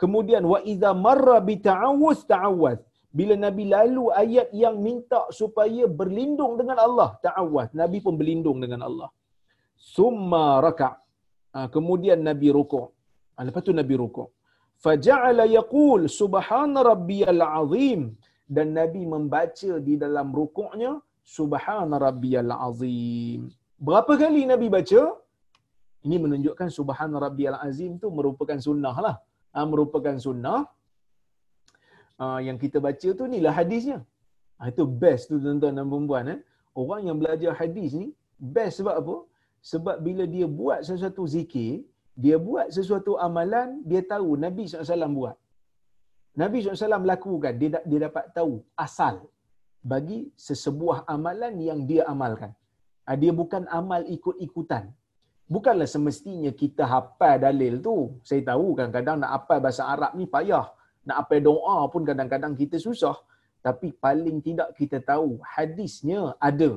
Kemudian wa idza marra bi ta'awuz ta'awuz. Bila Nabi lalu ayat yang minta supaya berlindung dengan Allah, ta'awuz. Nabi pun berlindung dengan Allah summa raka' ha, kemudian nabi rukuk ha, lepas tu nabi rukuk faja'ala yaqul subhana rabbiyal azim dan nabi membaca di dalam rukuknya subhana rabbiyal azim berapa kali nabi baca ini menunjukkan subhana rabbiyal azim tu merupakan sunnah lah ha, merupakan sunnah ha, yang kita baca tu inilah hadisnya ha, itu best tu tuan-tuan dan puan eh. orang yang belajar hadis ni best sebab apa sebab bila dia buat sesuatu zikir, dia buat sesuatu amalan, dia tahu Nabi SAW buat. Nabi SAW lakukan, dia, dia dapat tahu asal bagi sesebuah amalan yang dia amalkan. Ah, dia bukan amal ikut-ikutan. Bukanlah semestinya kita hafal dalil tu. Saya tahu kadang-kadang nak hafal bahasa Arab ni payah. Nak hafal doa pun kadang-kadang kita susah. Tapi paling tidak kita tahu hadisnya ada.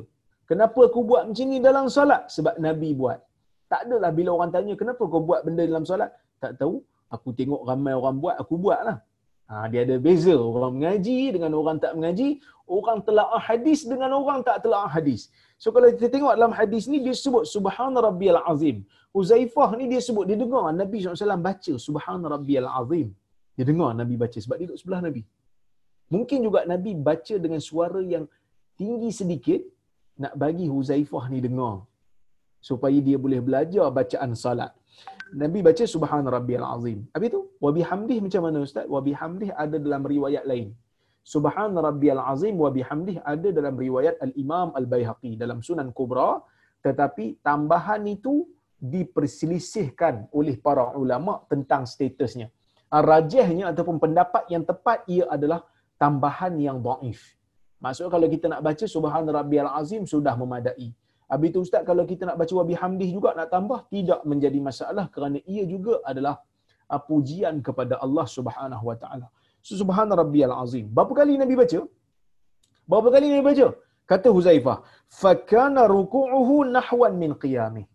Kenapa aku buat macam ni dalam solat? Sebab Nabi buat. Tak adalah bila orang tanya, kenapa kau buat benda dalam solat? Tak tahu. Aku tengok ramai orang buat, aku buat lah. Ha, dia ada beza orang mengaji dengan orang tak mengaji, orang telaah hadis dengan orang tak telaah hadis. So kalau kita tengok dalam hadis ni dia sebut subhana rabbiyal azim. Uzaifah ni dia sebut dia dengar Nabi SAW baca subhana rabbiyal azim. Dia dengar Nabi baca sebab dia duduk sebelah Nabi. Mungkin juga Nabi baca dengan suara yang tinggi sedikit nak bagi Huzaifah ni dengar supaya dia boleh belajar bacaan salat. Nabi baca subhan rabbiyal azim. Habis tu wa bihamdih macam mana ustaz? Wa bihamdih ada dalam riwayat lain. Subhan rabbiyal azim wa bihamdih ada dalam riwayat al-Imam al-Baihaqi dalam Sunan Kubra tetapi tambahan itu diperselisihkan oleh para ulama tentang statusnya. Rajihnya ataupun pendapat yang tepat ia adalah tambahan yang dhaif. Maksudnya kalau kita nak baca subhan rabbiyal azim sudah memadai. Habis itu ustaz kalau kita nak baca wa bihamdih juga nak tambah tidak menjadi masalah kerana ia juga adalah uh, pujian kepada Allah Subhanahu wa taala. So, rabbiyal azim. Berapa kali Nabi baca? Berapa kali Nabi baca? Kata Huzaifah, "Fa kana ruku'uhu nahwan min qiyamih."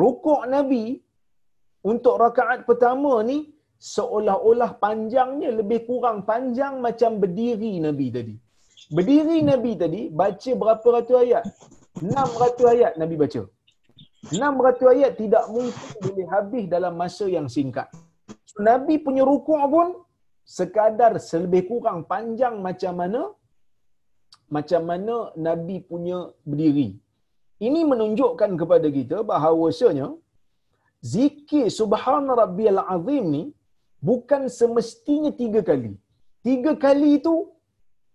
Rukuk Nabi untuk rakaat pertama ni seolah-olah panjangnya lebih kurang panjang macam berdiri Nabi tadi. Berdiri Nabi tadi baca berapa ratus ayat? 600 ayat Nabi baca. 600 ayat tidak mungkin boleh habis dalam masa yang singkat. So, Nabi punya rukuk pun sekadar selebih kurang panjang macam mana macam mana Nabi punya berdiri. Ini menunjukkan kepada kita bahawasanya zikir subhana rabbiyal azim ni bukan semestinya tiga kali. Tiga kali itu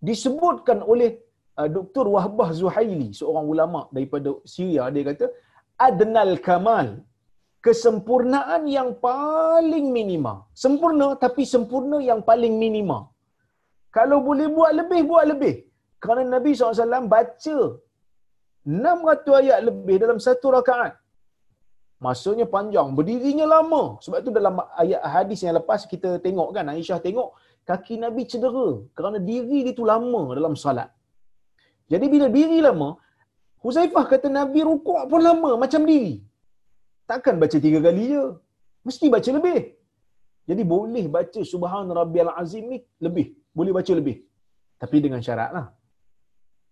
disebutkan oleh uh, Dr. Wahbah Zuhaili, seorang ulama daripada Syria, dia kata, adnal kamal, kesempurnaan yang paling minima. Sempurna tapi sempurna yang paling minima. Kalau boleh buat lebih, buat lebih. Kerana Nabi SAW baca 600 ayat lebih dalam satu rakaat. Masanya panjang, berdirinya lama. Sebab itu dalam ayat hadis yang lepas kita tengok kan, Aisyah tengok kaki Nabi cedera kerana diri dia tu lama dalam salat. Jadi bila diri lama, Huzaifah kata Nabi rukuk pun lama macam diri. Takkan baca tiga kali je. Mesti baca lebih. Jadi boleh baca Subhan Rabbiyal Azim ni lebih. Boleh baca lebih. Tapi dengan syarat lah.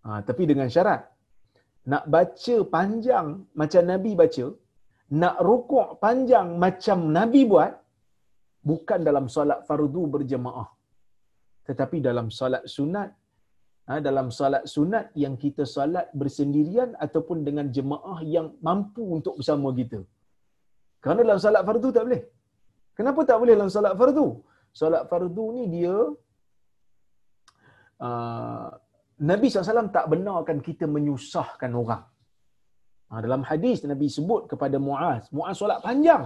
Ha, tapi dengan syarat. Nak baca panjang macam Nabi baca, nak rukuk panjang macam Nabi buat, bukan dalam solat fardu berjemaah. Tetapi dalam solat sunat ha, dalam salat sunat yang kita salat bersendirian ataupun dengan jemaah yang mampu untuk bersama kita. Kerana dalam salat fardu tak boleh. Kenapa tak boleh dalam salat fardu? Salat fardu ni dia uh, Nabi SAW tak benarkan kita menyusahkan orang. Ha, dalam hadis Nabi sebut kepada Muaz, Muaz solat panjang.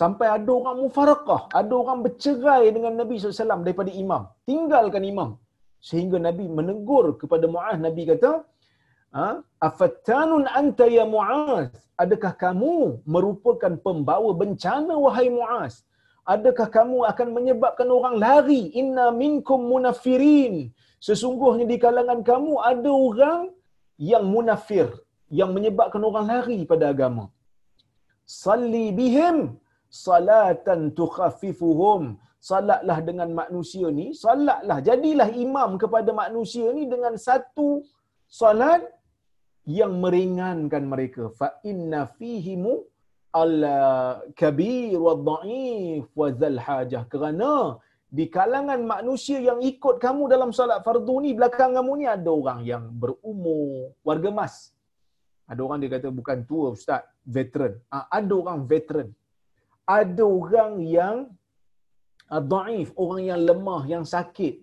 Sampai ada orang mufarakah, ada orang bercerai dengan Nabi SAW daripada imam. Tinggalkan imam sehingga Nabi menegur kepada Muaz. Nabi kata ha? Afattanun anta ya Muaz? Adakah kamu merupakan pembawa bencana wahai Muaz? Adakah kamu akan menyebabkan orang lari? Inna minkum munafirin. Sesungguhnya di kalangan kamu ada orang yang munafir yang menyebabkan orang lari pada agama. Salli bihim salatan tukhaffifuhum salatlah dengan manusia ni, salatlah jadilah imam kepada manusia ni dengan satu salat yang meringankan mereka. Fa inna fihimu al kabir wa dhaif wa zal hajah. Kerana di kalangan manusia yang ikut kamu dalam salat fardu ni belakang kamu ni ada orang yang berumur warga emas. Ada orang dia kata bukan tua ustaz, veteran. Ah, ada orang veteran. Ada orang yang dhaif, orang yang lemah, yang sakit.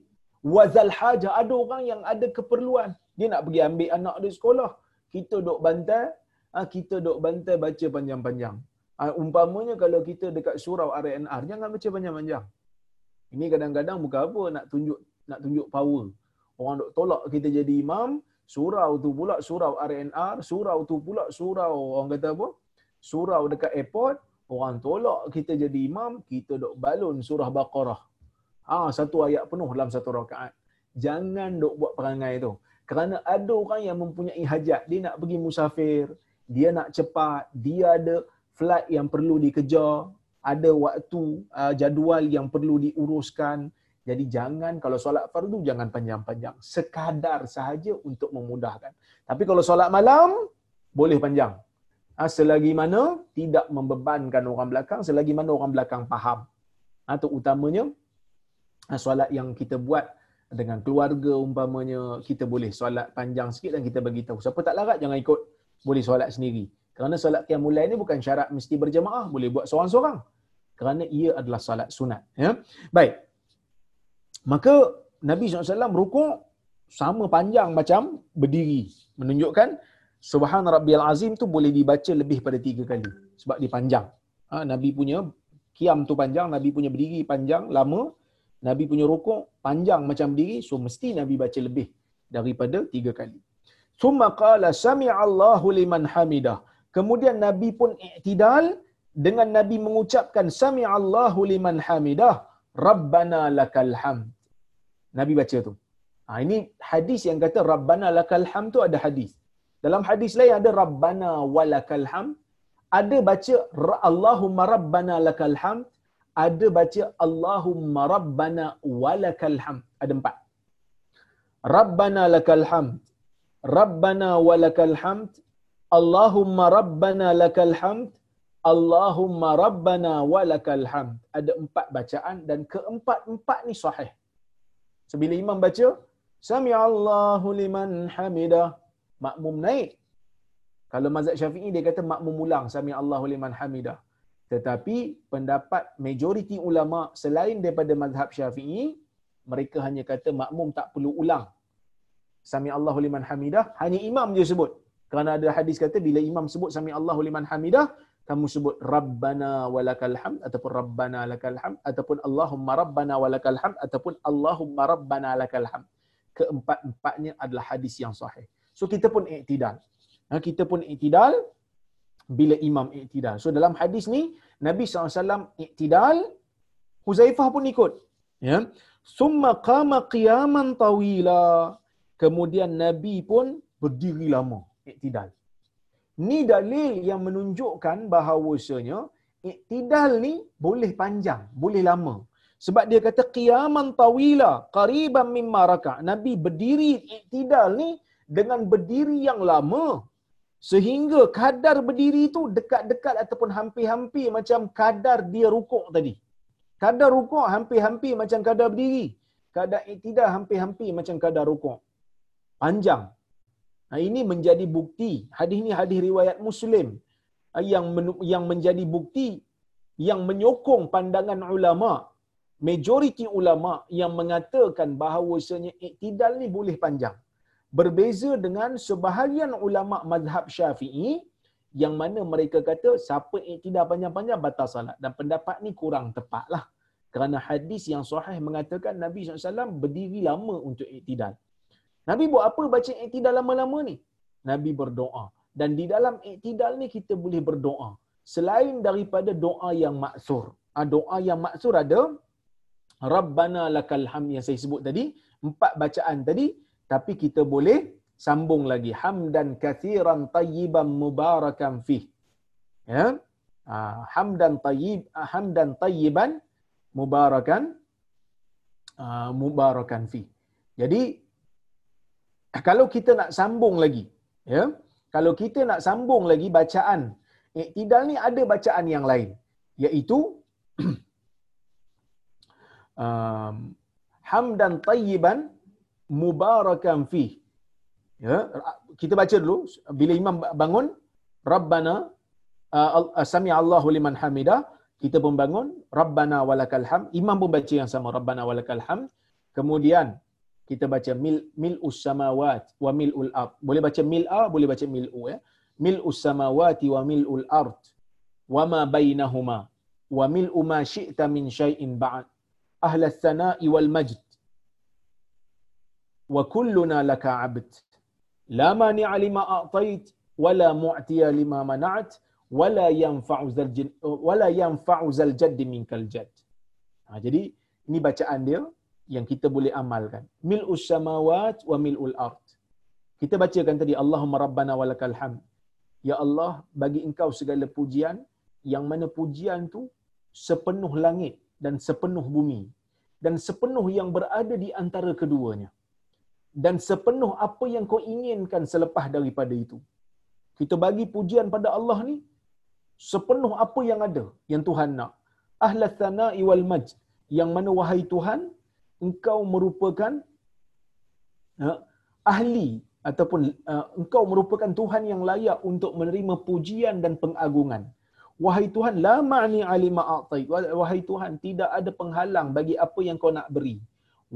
Wazal haja, ada orang yang ada keperluan. Dia nak pergi ambil anak dia sekolah. Kita duk bantai, ah, kita duk bantai baca panjang-panjang. Ah, umpamanya kalau kita dekat surau RNR, jangan baca panjang-panjang. Ini kadang-kadang bukan apa nak tunjuk nak tunjuk power. Orang duk tolak kita jadi imam, surau tu pula surau RNR, surau tu pula surau orang kata apa? Surau dekat airport, orang tolak kita jadi imam, kita dok balun surah Baqarah. Ah ha, satu ayat penuh dalam satu rakaat. Jangan dok buat perangai tu. Kerana ada orang yang mempunyai hajat, dia nak pergi musafir, dia nak cepat, dia ada flight yang perlu dikejar, ada waktu uh, jadual yang perlu diuruskan. Jadi jangan kalau solat fardu jangan panjang-panjang. Sekadar sahaja untuk memudahkan. Tapi kalau solat malam boleh panjang. Ha, selagi mana tidak membebankan orang belakang, selagi mana orang belakang faham. Ha, itu utamanya ha, solat yang kita buat dengan keluarga umpamanya kita boleh solat panjang sikit dan kita bagi tahu. Siapa tak larat jangan ikut boleh solat sendiri. Kerana solat qiyamul lail ni bukan syarat mesti berjemaah, boleh buat seorang-seorang. Kerana ia adalah solat sunat. Ya? Baik. Maka Nabi SAW rukuk sama panjang macam berdiri. Menunjukkan Subhan Rabbiyal Azim tu boleh dibaca lebih pada tiga kali. Sebab dia panjang. Ha, Nabi punya kiam tu panjang, Nabi punya berdiri panjang, lama. Nabi punya rukuk panjang macam berdiri. So mesti Nabi baca lebih daripada tiga kali. Summa qala sami'allahu liman hamidah. Kemudian Nabi pun iktidal dengan Nabi mengucapkan sami'allahu liman hamidah. Rabbana lakal hamd. Nabi baca tu. Ha, ini hadis yang kata Rabbana lakal hamd tu ada hadis. Dalam hadis lain ada Rabbana walakal hamd. Ada baca Allahumma Rabbana lakal hamd. Ada baca Allahumma Rabbana walakal hamd. Ada empat. Rabbana lakal hamd. Rabbana walakal hamd. Allahumma Rabbana lakal hamd. Allahumma Rabbana walakal hamd. Ada empat bacaan dan keempat-empat ni sahih. So, bila imam baca, Sami Allahu liman hamidah. Makmum naik. Kalau mazhab syafi'i dia kata makmum ulang. Sami Allahu liman hamidah. Tetapi pendapat majoriti ulama selain daripada mazhab syafi'i, mereka hanya kata makmum tak perlu ulang. Sami Allahu liman hamidah. Hanya imam dia sebut. Kerana ada hadis kata bila imam sebut Sami Allahu liman hamidah, kamu sebut Rabbana walakal hamd ataupun Rabbana lakal hamd ataupun Allahumma Rabbana walakal hamd ataupun Allahumma Rabbana lakal hamd. Keempat-empatnya adalah hadis yang sahih. So kita pun iktidal. Ha, kita pun iktidal bila imam iktidal. So dalam hadis ni Nabi SAW iktidal, Huzaifah pun ikut. Ya. Summa qama qiyaman tawila. Kemudian Nabi pun berdiri lama iktidal. Ni dalil yang menunjukkan bahawasanya iktidal ni boleh panjang, boleh lama. Sebab dia kata qiyaman tawila, qariban mimma raka. Nabi berdiri iktidal ni dengan berdiri yang lama sehingga kadar berdiri itu dekat-dekat ataupun hampir-hampir macam kadar dia rukuk tadi. Kadar rukuk hampir-hampir macam kadar berdiri. Kadar iktidal hampir-hampir macam kadar rukuk. Panjang. Nah, ini menjadi bukti. Hadis ini hadis riwayat Muslim yang yang menjadi bukti yang menyokong pandangan ulama majoriti ulama yang mengatakan bahawasanya iktidal ni boleh panjang berbeza dengan sebahagian ulama mazhab Syafi'i yang mana mereka kata siapa iktidal panjang-panjang batal salat dan pendapat ni kurang tepatlah kerana hadis yang sahih mengatakan Nabi SAW berdiri lama untuk iktidal. Nabi buat apa baca iktidal lama-lama ni? Nabi berdoa. Dan di dalam iktidal ni kita boleh berdoa. Selain daripada doa yang maksur. Ah, doa yang maksur ada Rabbana lakal hamd yang saya sebut tadi. Empat bacaan tadi tapi kita boleh sambung lagi. Hamdan kathiran tayyiban mubarakan fih. Ya? Ha, hamdan tayyib hamdan tayyiban mubarakan uh, mubarakan fi jadi kalau kita nak sambung lagi ya? Kalau kita nak sambung lagi bacaan iktidal ni ada bacaan yang lain iaitu um, hamdan tayyiban mubarakan fi. Ya, kita baca dulu. Bila imam bangun Rabbana uh, sami Allahu liman hamidah kita pun bangun Rabbana walakal ham imam pun baca yang sama Rabbana walakal ham kemudian kita baca mil mil samawat wa milul ard. Boleh baca mil a boleh baca mil u ya. Mil samawati wa milul ard wa ma bainahuma wa mil ma syi'ta min syai'in ba'd. Ahla tsana'i wal majd wa kulluna laka abd. La mani'a lima a'tait wala mu'tiya lima mana'at wala yanfa'u zal wala yanfa'u zal jadd minkal jadd. Ha, jadi ini bacaan dia yang kita boleh amalkan. Mil'us samawat wa mil'ul ard. Kita bacakan tadi Allahumma rabbana walakal hamd. Ya Allah bagi engkau segala pujian yang mana pujian tu sepenuh langit dan sepenuh bumi dan sepenuh yang berada di antara keduanya dan sepenuh apa yang kau inginkan selepas daripada itu. Kita bagi pujian pada Allah ni sepenuh apa yang ada yang Tuhan nak. Ahlas thana'i wal majd yang mana wahai Tuhan engkau merupakan uh, ahli ataupun uh, engkau merupakan Tuhan yang layak untuk menerima pujian dan pengagungan. Wahai Tuhan, la ma'ni alima a'tai. Wahai Tuhan, tidak ada penghalang bagi apa yang kau nak beri.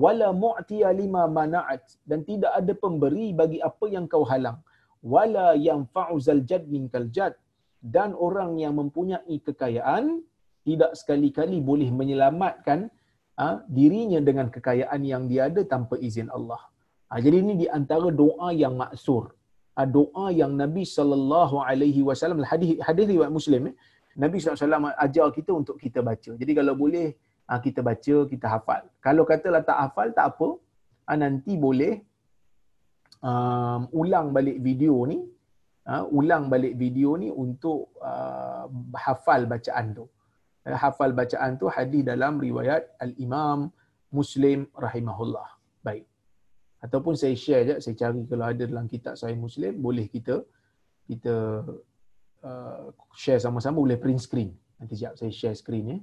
Wala mu'ti lima mana'at. Dan tidak ada pemberi bagi apa yang kau halang. Wala yang fa'uzal jad minkal jad. Dan orang yang mempunyai kekayaan, tidak sekali-kali boleh menyelamatkan ha, dirinya dengan kekayaan yang dia ada tanpa izin Allah. Ha, jadi ini di antara doa yang maksur. Ha, doa yang Nabi sallallahu alaihi wasallam hadis hadis riwayat Muslim eh, Nabi SAW ajar kita untuk kita baca. Jadi kalau boleh ha, kita baca, kita hafal. Kalau katalah tak hafal, tak apa. Ha, nanti boleh um, ulang balik video ni. Ha, ulang balik video ni untuk uh, hafal bacaan tu. Hafal bacaan tu hadis dalam riwayat Al-Imam Muslim rahimahullah. Baik. Ataupun saya share je, saya cari kalau ada dalam kitab Sahih Muslim, boleh kita kita uh, share sama-sama, boleh print screen. Nanti sekejap saya share screen ya.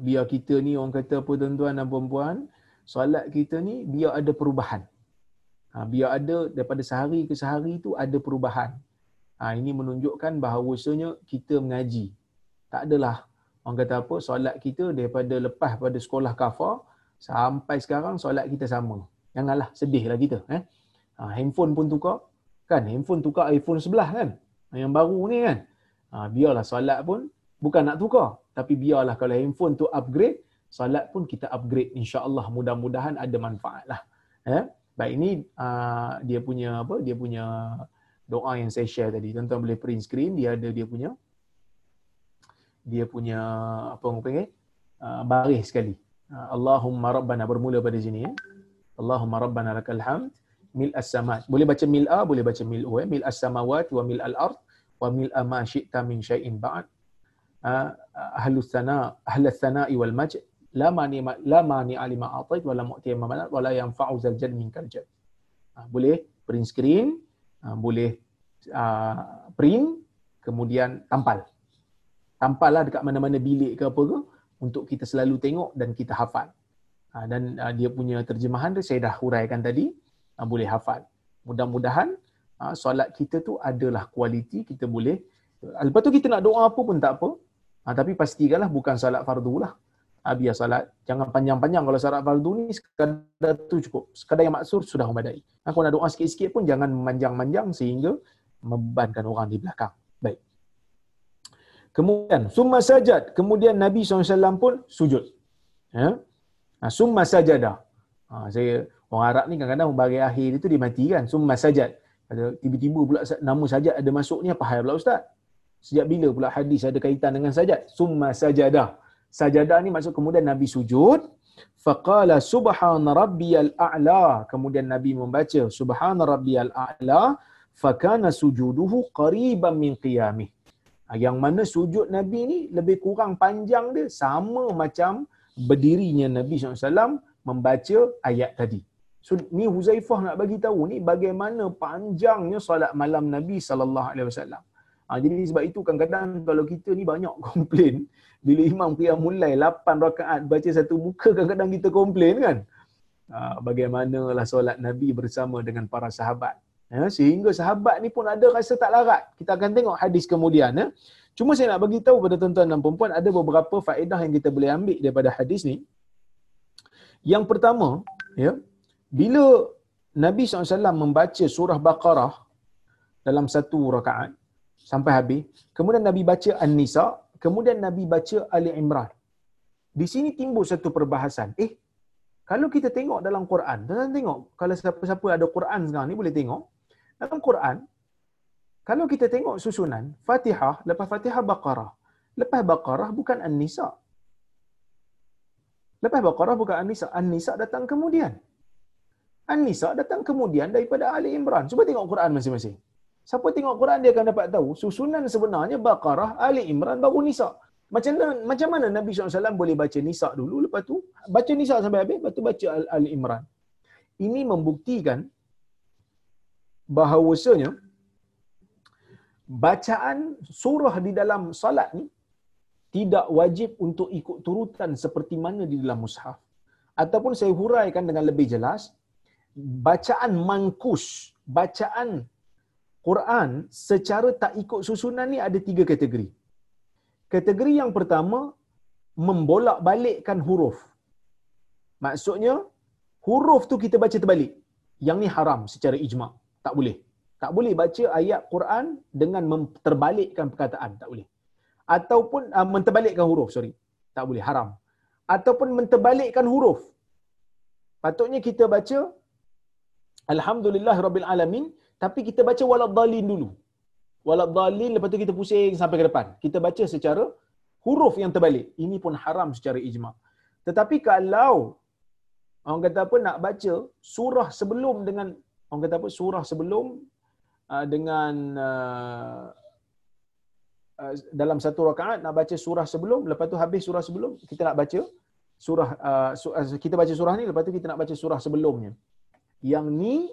Biar kita ni orang kata apa tuan-tuan dan puan-puan, solat kita ni biar ada perubahan. Ha, biar ada daripada sehari ke sehari tu ada perubahan. Ha, ini menunjukkan bahawasanya kita mengaji. Tak adalah orang kata apa solat kita daripada lepas pada sekolah kafar sampai sekarang solat kita sama janganlah sedihlah kita eh ha, handphone pun tukar kan handphone tukar iPhone 11 kan yang baru ni kan ha, biarlah solat pun bukan nak tukar tapi biarlah kalau handphone tu upgrade solat pun kita upgrade insya-Allah mudah-mudahan ada manfaat lah eh baik ini uh, dia punya apa dia punya doa yang saya share tadi tuan-tuan boleh print screen dia ada dia punya dia punya apa orang panggil uh, baris sekali. Uh, Allahumma rabbana bermula pada sini ya. Allahumma rabbana lakal hamd mil as-samat. Boleh baca mil a, boleh baca mil u ya. Mil as-samawat wa mil al-ard wa mil ma syi'ta min syai'in ba'd. Uh, ahlus sana ahlus sana'i wal majd la mani la mani alima atait wala mu'ti ma manat wala yanfa'u zal jad minkal jad. Uh, boleh print screen, uh, boleh print kemudian tampal tampallah dekat mana-mana bilik ke apa ke untuk kita selalu tengok dan kita hafal. Ha, dan ha, dia punya terjemahan tu saya dah huraikan tadi, ha, boleh hafal. Mudah-mudahan solat kita tu adalah kualiti kita boleh. Lepas tu kita nak doa apa pun tak apa. tapi pastikanlah bukan solat fardu lah. biar solat jangan panjang-panjang kalau solat fardu ni sekadar tu cukup. Sekadar yang maksur sudah memadai. kalau nak doa sikit-sikit pun jangan memanjang-manjang sehingga membebankan orang di belakang. Kemudian summa sajad, kemudian Nabi SAW pun sujud. Ya. Ha, summa sajadah. Ha, saya orang Arab ni kadang-kadang bagi akhir itu dia mati kan. Summa sajad. Ada tiba-tiba pula nama sajad ada masuk ni apa hal pula ustaz? Sejak bila pula hadis ada kaitan dengan sajad? Summa sajadah. Sajadah ni maksud kemudian Nabi sujud. Faqala subhana rabbiyal a'la. Kemudian Nabi membaca subhana rabbiyal a'la. Fakana sujuduhu qariban min qiyamih. Ah, yang mana sujud Nabi ni lebih kurang panjang dia sama macam berdirinya Nabi SAW membaca ayat tadi. So ni Huzaifah nak bagi tahu ni bagaimana panjangnya solat malam Nabi sallallahu alaihi wasallam. Ha, jadi sebab itu kadang-kadang kalau kita ni banyak komplain bila imam qiyam mulai 8 rakaat baca satu muka kadang-kadang kita komplain kan. Ha, bagaimanalah solat Nabi bersama dengan para sahabat. Ya, sehingga sahabat ni pun ada rasa tak larat. Kita akan tengok hadis kemudian. Ya. Cuma saya nak bagi tahu pada tuan-tuan dan puan ada beberapa faedah yang kita boleh ambil daripada hadis ni. Yang pertama, ya, bila Nabi SAW membaca surah Baqarah dalam satu rakaat sampai habis, kemudian Nabi baca An-Nisa, kemudian Nabi baca Ali Imran. Di sini timbul satu perbahasan. Eh, kalau kita tengok dalam Quran, tuan tengok, kalau siapa-siapa ada Quran sekarang ni boleh tengok, dalam Quran, kalau kita tengok susunan, Fatihah, lepas Fatihah Baqarah. Lepas Baqarah bukan An-Nisa. Lepas Baqarah bukan An-Nisa. An-Nisa datang kemudian. An-Nisa datang kemudian daripada Ali Imran. Cuba tengok Quran masing-masing. Siapa tengok Quran dia akan dapat tahu susunan sebenarnya Baqarah, Ali Imran baru Nisa. Macam mana macam mana Nabi SAW boleh baca Nisa dulu lepas tu baca Nisa sampai habis lepas tu baca Ali Imran. Ini membuktikan bahawasanya bacaan surah di dalam salat ni tidak wajib untuk ikut turutan seperti mana di dalam mushaf. Ataupun saya huraikan dengan lebih jelas, bacaan mangkus, bacaan Quran secara tak ikut susunan ni ada tiga kategori. Kategori yang pertama, membolak-balikkan huruf. Maksudnya, huruf tu kita baca terbalik. Yang ni haram secara ijma' tak boleh. Tak boleh baca ayat Quran dengan terbalikkan perkataan, tak boleh. Ataupun uh, menterbalikkan huruf, sorry. Tak boleh, haram. Ataupun menterbalikkan huruf. Patutnya kita baca Alhamdulillah Rabbil Alamin, tapi kita baca walad dalin dulu. Walad dalin, lepas tu kita pusing sampai ke depan. Kita baca secara huruf yang terbalik. Ini pun haram secara ijma'. Tetapi kalau orang kata apa nak baca surah sebelum dengan orang kata apa surah sebelum uh, dengan uh, uh, dalam satu rakaat nak baca surah sebelum lepas tu habis surah sebelum kita nak baca surah uh, su- uh, kita baca surah ni lepas tu kita nak baca surah sebelumnya yang ni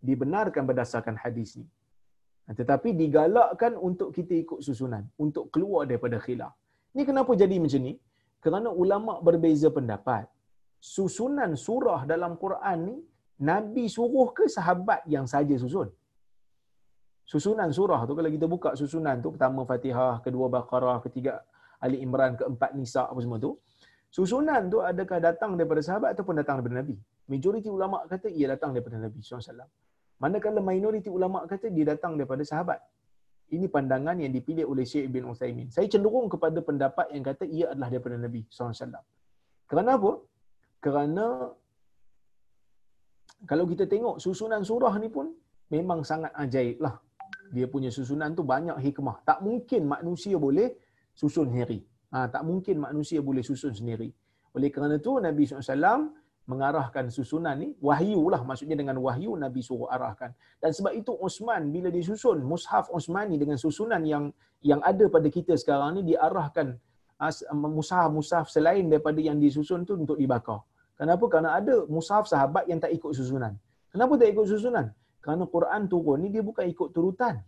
dibenarkan berdasarkan hadis ni tetapi digalakkan untuk kita ikut susunan untuk keluar daripada khilaf ni kenapa jadi macam ni kerana ulama berbeza pendapat susunan surah dalam Quran ni Nabi suruh ke sahabat yang saja susun? Susunan surah tu kalau kita buka susunan tu pertama Fatihah, kedua Baqarah, ketiga Ali Imran, keempat Nisa apa semua tu. Susunan tu adakah datang daripada sahabat ataupun datang daripada Nabi? Majoriti ulama kata ia datang daripada Nabi SAW. Manakala minoriti ulama kata dia datang daripada sahabat. Ini pandangan yang dipilih oleh Syekh bin Uthaymin. Saya cenderung kepada pendapat yang kata ia adalah daripada Nabi SAW. Kerana apa? Kerana kalau kita tengok susunan surah ni pun memang sangat ajaib lah. Dia punya susunan tu banyak hikmah. Tak mungkin manusia boleh susun sendiri. Ha, tak mungkin manusia boleh susun sendiri. Oleh kerana tu Nabi SAW mengarahkan susunan ni, wahyu lah maksudnya dengan wahyu Nabi suruh arahkan. Dan sebab itu Osman bila disusun, mushaf Osmani dengan susunan yang yang ada pada kita sekarang ni diarahkan mushaf-mushaf selain daripada yang disusun tu untuk dibakar. Kenapa? Kerana ada mushaf sahabat yang tak ikut susunan. Kenapa tak ikut susunan? Kerana Quran turun ni dia bukan ikut turutan.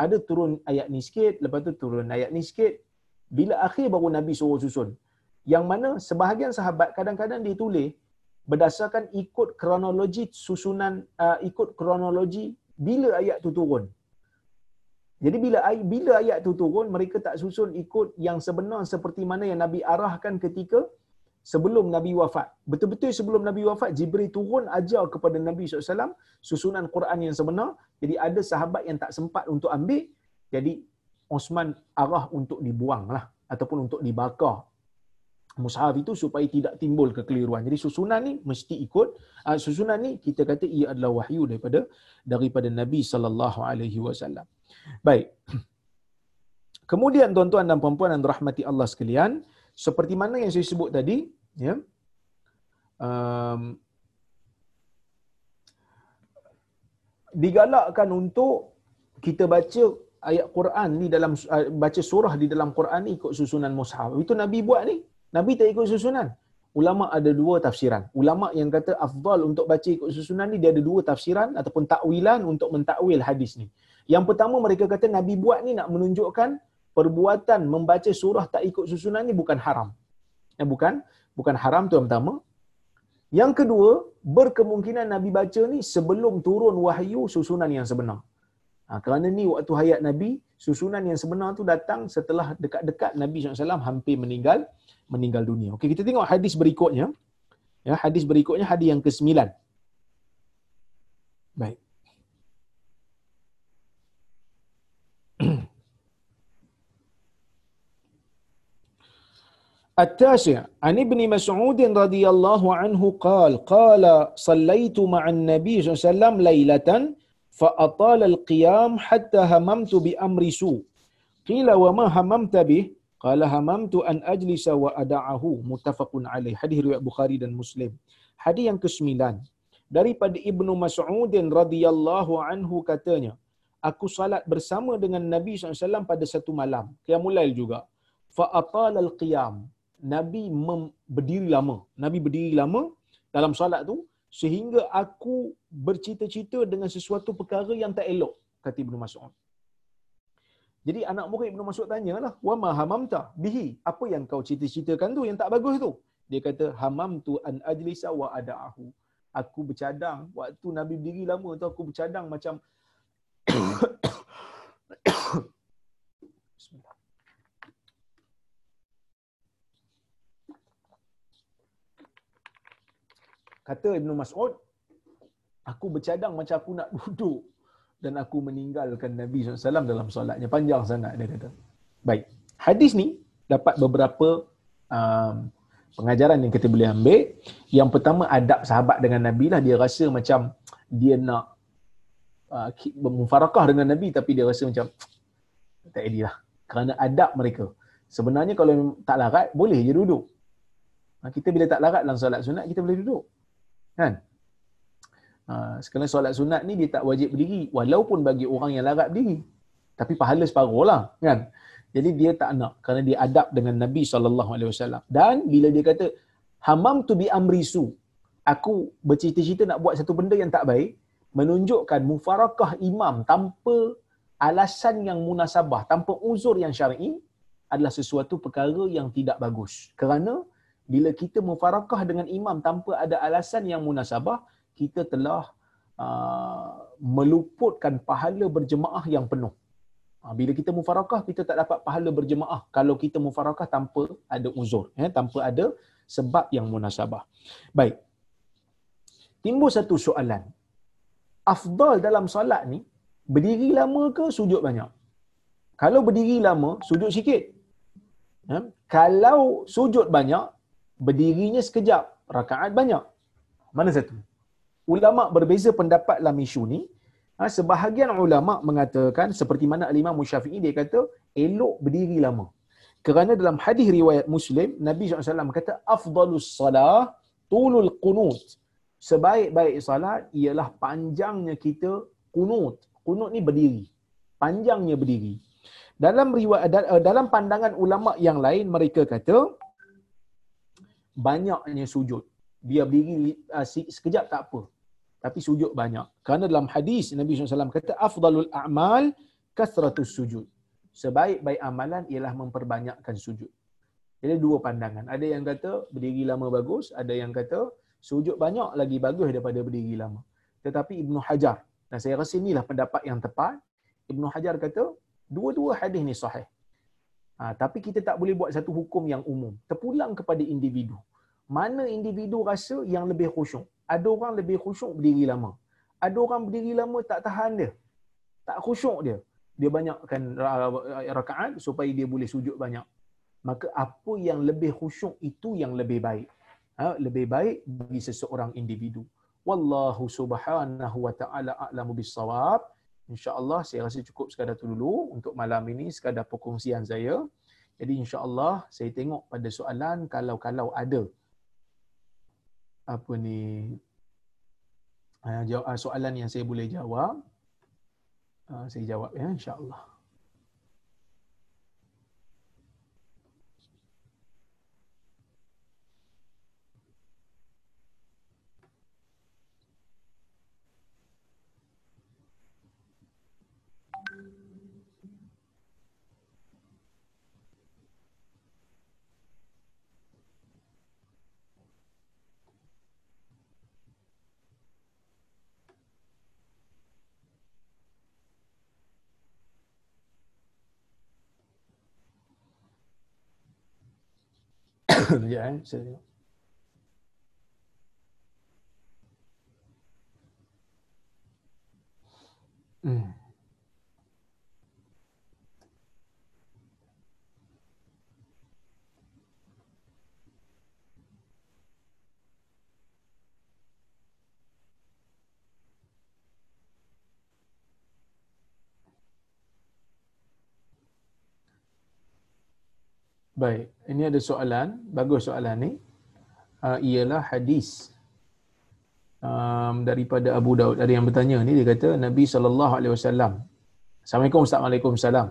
Ada turun ayat ni sikit, lepas tu turun ayat ni sikit. Bila akhir baru Nabi suruh susun. Yang mana sebahagian sahabat kadang-kadang dia tulis berdasarkan ikut kronologi susunan, uh, ikut kronologi bila ayat tu turun. Jadi bila bila ayat tu turun, mereka tak susun ikut yang sebenar seperti mana yang Nabi arahkan ketika sebelum Nabi wafat. Betul-betul sebelum Nabi wafat, Jibril turun ajar kepada Nabi SAW susunan Quran yang sebenar. Jadi ada sahabat yang tak sempat untuk ambil. Jadi Osman arah untuk dibuang lah. Ataupun untuk dibakar mushaf itu supaya tidak timbul kekeliruan. Jadi susunan ni mesti ikut. Uh, susunan ni kita kata ia adalah wahyu daripada daripada Nabi sallallahu alaihi wasallam. Baik. Kemudian tuan-tuan dan puan-puan yang rahmati Allah sekalian, seperti mana yang saya sebut tadi ya um, digalakkan untuk kita baca ayat Quran ni dalam uh, baca surah di dalam Quran ni ikut susunan mushaf. Itu Nabi buat ni. Nabi tak ikut susunan. Ulama ada dua tafsiran. Ulama yang kata afdal untuk baca ikut susunan ni dia ada dua tafsiran ataupun takwilan untuk mentakwil hadis ni. Yang pertama mereka kata Nabi buat ni nak menunjukkan perbuatan membaca surah tak ikut susunan ni bukan haram. Ya, bukan bukan haram tu yang pertama. Yang kedua, berkemungkinan Nabi baca ni sebelum turun wahyu susunan yang sebenar. Ha, kerana ni waktu hayat Nabi, susunan yang sebenar tu datang setelah dekat-dekat Nabi SAW hampir meninggal meninggal dunia. Okey, kita tengok hadis berikutnya. Ya, hadis berikutnya hadis yang ke-9. Baik. التاسع عن ابن مسعود رضي الله عنه قال قال صليت مع النبي صلى الله عليه وسلم fa atala al-qiyam hatta hamamtu bi amri su. Qila wa ma hamamta bih? Qala hamamtu an ajlisa wa ada'ahu muttafaqun alaih. Hadis riwayat Bukhari dan Muslim. Hadis yang kesembilan. Daripada Ibnu Mas'udin radhiyallahu anhu katanya, aku salat bersama dengan Nabi SAW pada satu malam. Qiyamulail juga. Fa Fa'atala al-qiyam. Nabi mem- berdiri lama. Nabi berdiri lama dalam salat tu sehingga aku bercita-cita dengan sesuatu perkara yang tak elok kata Ibnu Mas'ud. Jadi anak murid Ibnu Mas'ud tanyalah, "Wa ma hamamta bihi?" Apa yang kau cita-citakan tu yang tak bagus tu? Dia kata, "Hamamtu an ajlisa wa ada'ahu." Aku bercadang waktu Nabi berdiri lama tu aku bercadang macam Kata Ibnu Mas'ud, aku bercadang macam aku nak duduk dan aku meninggalkan Nabi SAW dalam solatnya. Panjang sangat dia kata. Baik. Hadis ni dapat beberapa um, pengajaran yang kita boleh ambil. Yang pertama adab sahabat dengan Nabi lah. Dia rasa macam dia nak uh, mufarakah dengan Nabi tapi dia rasa macam tak edih lah. Kerana adab mereka. Sebenarnya kalau tak larat, boleh je duduk. Ha, kita bila tak larat dalam solat sunat, kita boleh duduk. Kan? Ha, sekarang solat sunat ni dia tak wajib berdiri walaupun bagi orang yang larat berdiri. Tapi pahala separuh lah kan. Jadi dia tak nak kerana dia adab dengan Nabi SAW. Dan bila dia kata hamam tu bi amrisu. Aku bercita-cita nak buat satu benda yang tak baik. Menunjukkan mufarakah imam tanpa alasan yang munasabah, tanpa uzur yang syar'i adalah sesuatu perkara yang tidak bagus. Kerana bila kita mufarakah dengan imam tanpa ada alasan yang munasabah, kita telah uh, meluputkan pahala berjemaah yang penuh. Uh, bila kita mufarakah, kita tak dapat pahala berjemaah kalau kita mufarakah tanpa ada uzur, eh, tanpa ada sebab yang munasabah. Baik. Timbul satu soalan. Afdal dalam solat ni, berdiri lama ke sujud banyak? Kalau berdiri lama, sujud sikit. Eh? Kalau sujud banyak, berdirinya sekejap, rakaat banyak. Mana satu? ulama berbeza pendapat dalam isu ni. Ha, sebahagian ulama mengatakan seperti mana Al-Imam Syafi'i dia kata elok berdiri lama. Kerana dalam hadis riwayat Muslim Nabi SAW kata afdalus salah tulul qunut. Sebaik-baik salat ialah panjangnya kita qunut. Qunut ni berdiri. Panjangnya berdiri. Dalam riwayat dalam pandangan ulama yang lain mereka kata banyaknya sujud. Biar berdiri uh, sekejap tak apa tapi sujud banyak. Kerana dalam hadis Nabi SAW kata afdalul a'mal kasratus sujud. Sebaik-baik amalan ialah memperbanyakkan sujud. Jadi dua pandangan. Ada yang kata berdiri lama bagus, ada yang kata sujud banyak lagi bagus daripada berdiri lama. Tetapi Ibnu Hajar, dan saya rasa inilah pendapat yang tepat, Ibnu Hajar kata dua-dua hadis ni sahih. Ha, tapi kita tak boleh buat satu hukum yang umum. Terpulang kepada individu. Mana individu rasa yang lebih khusyuk? ada orang lebih khusyuk berdiri lama. Ada orang berdiri lama tak tahan dia. Tak khusyuk dia. Dia banyakkan rakaat supaya dia boleh sujud banyak. Maka apa yang lebih khusyuk itu yang lebih baik. Ha? lebih baik bagi seseorang individu. Wallahu subhanahu wa ta'ala a'lamu bisawab. InsyaAllah saya rasa cukup sekadar itu dulu untuk malam ini sekadar perkongsian saya. Jadi insyaAllah saya tengok pada soalan kalau-kalau ada apa ni jawab, uh, soalan yang saya boleh jawab uh, saya jawab ya insyaallah Sekejap eh. Saya tengok. Hmm. Baik, ini ada soalan, bagus soalan ni. Uh, ialah hadis um, daripada Abu Daud. Ada yang bertanya ni dia kata Nabi wasallam Assalamualaikum. Waalaikumsalam.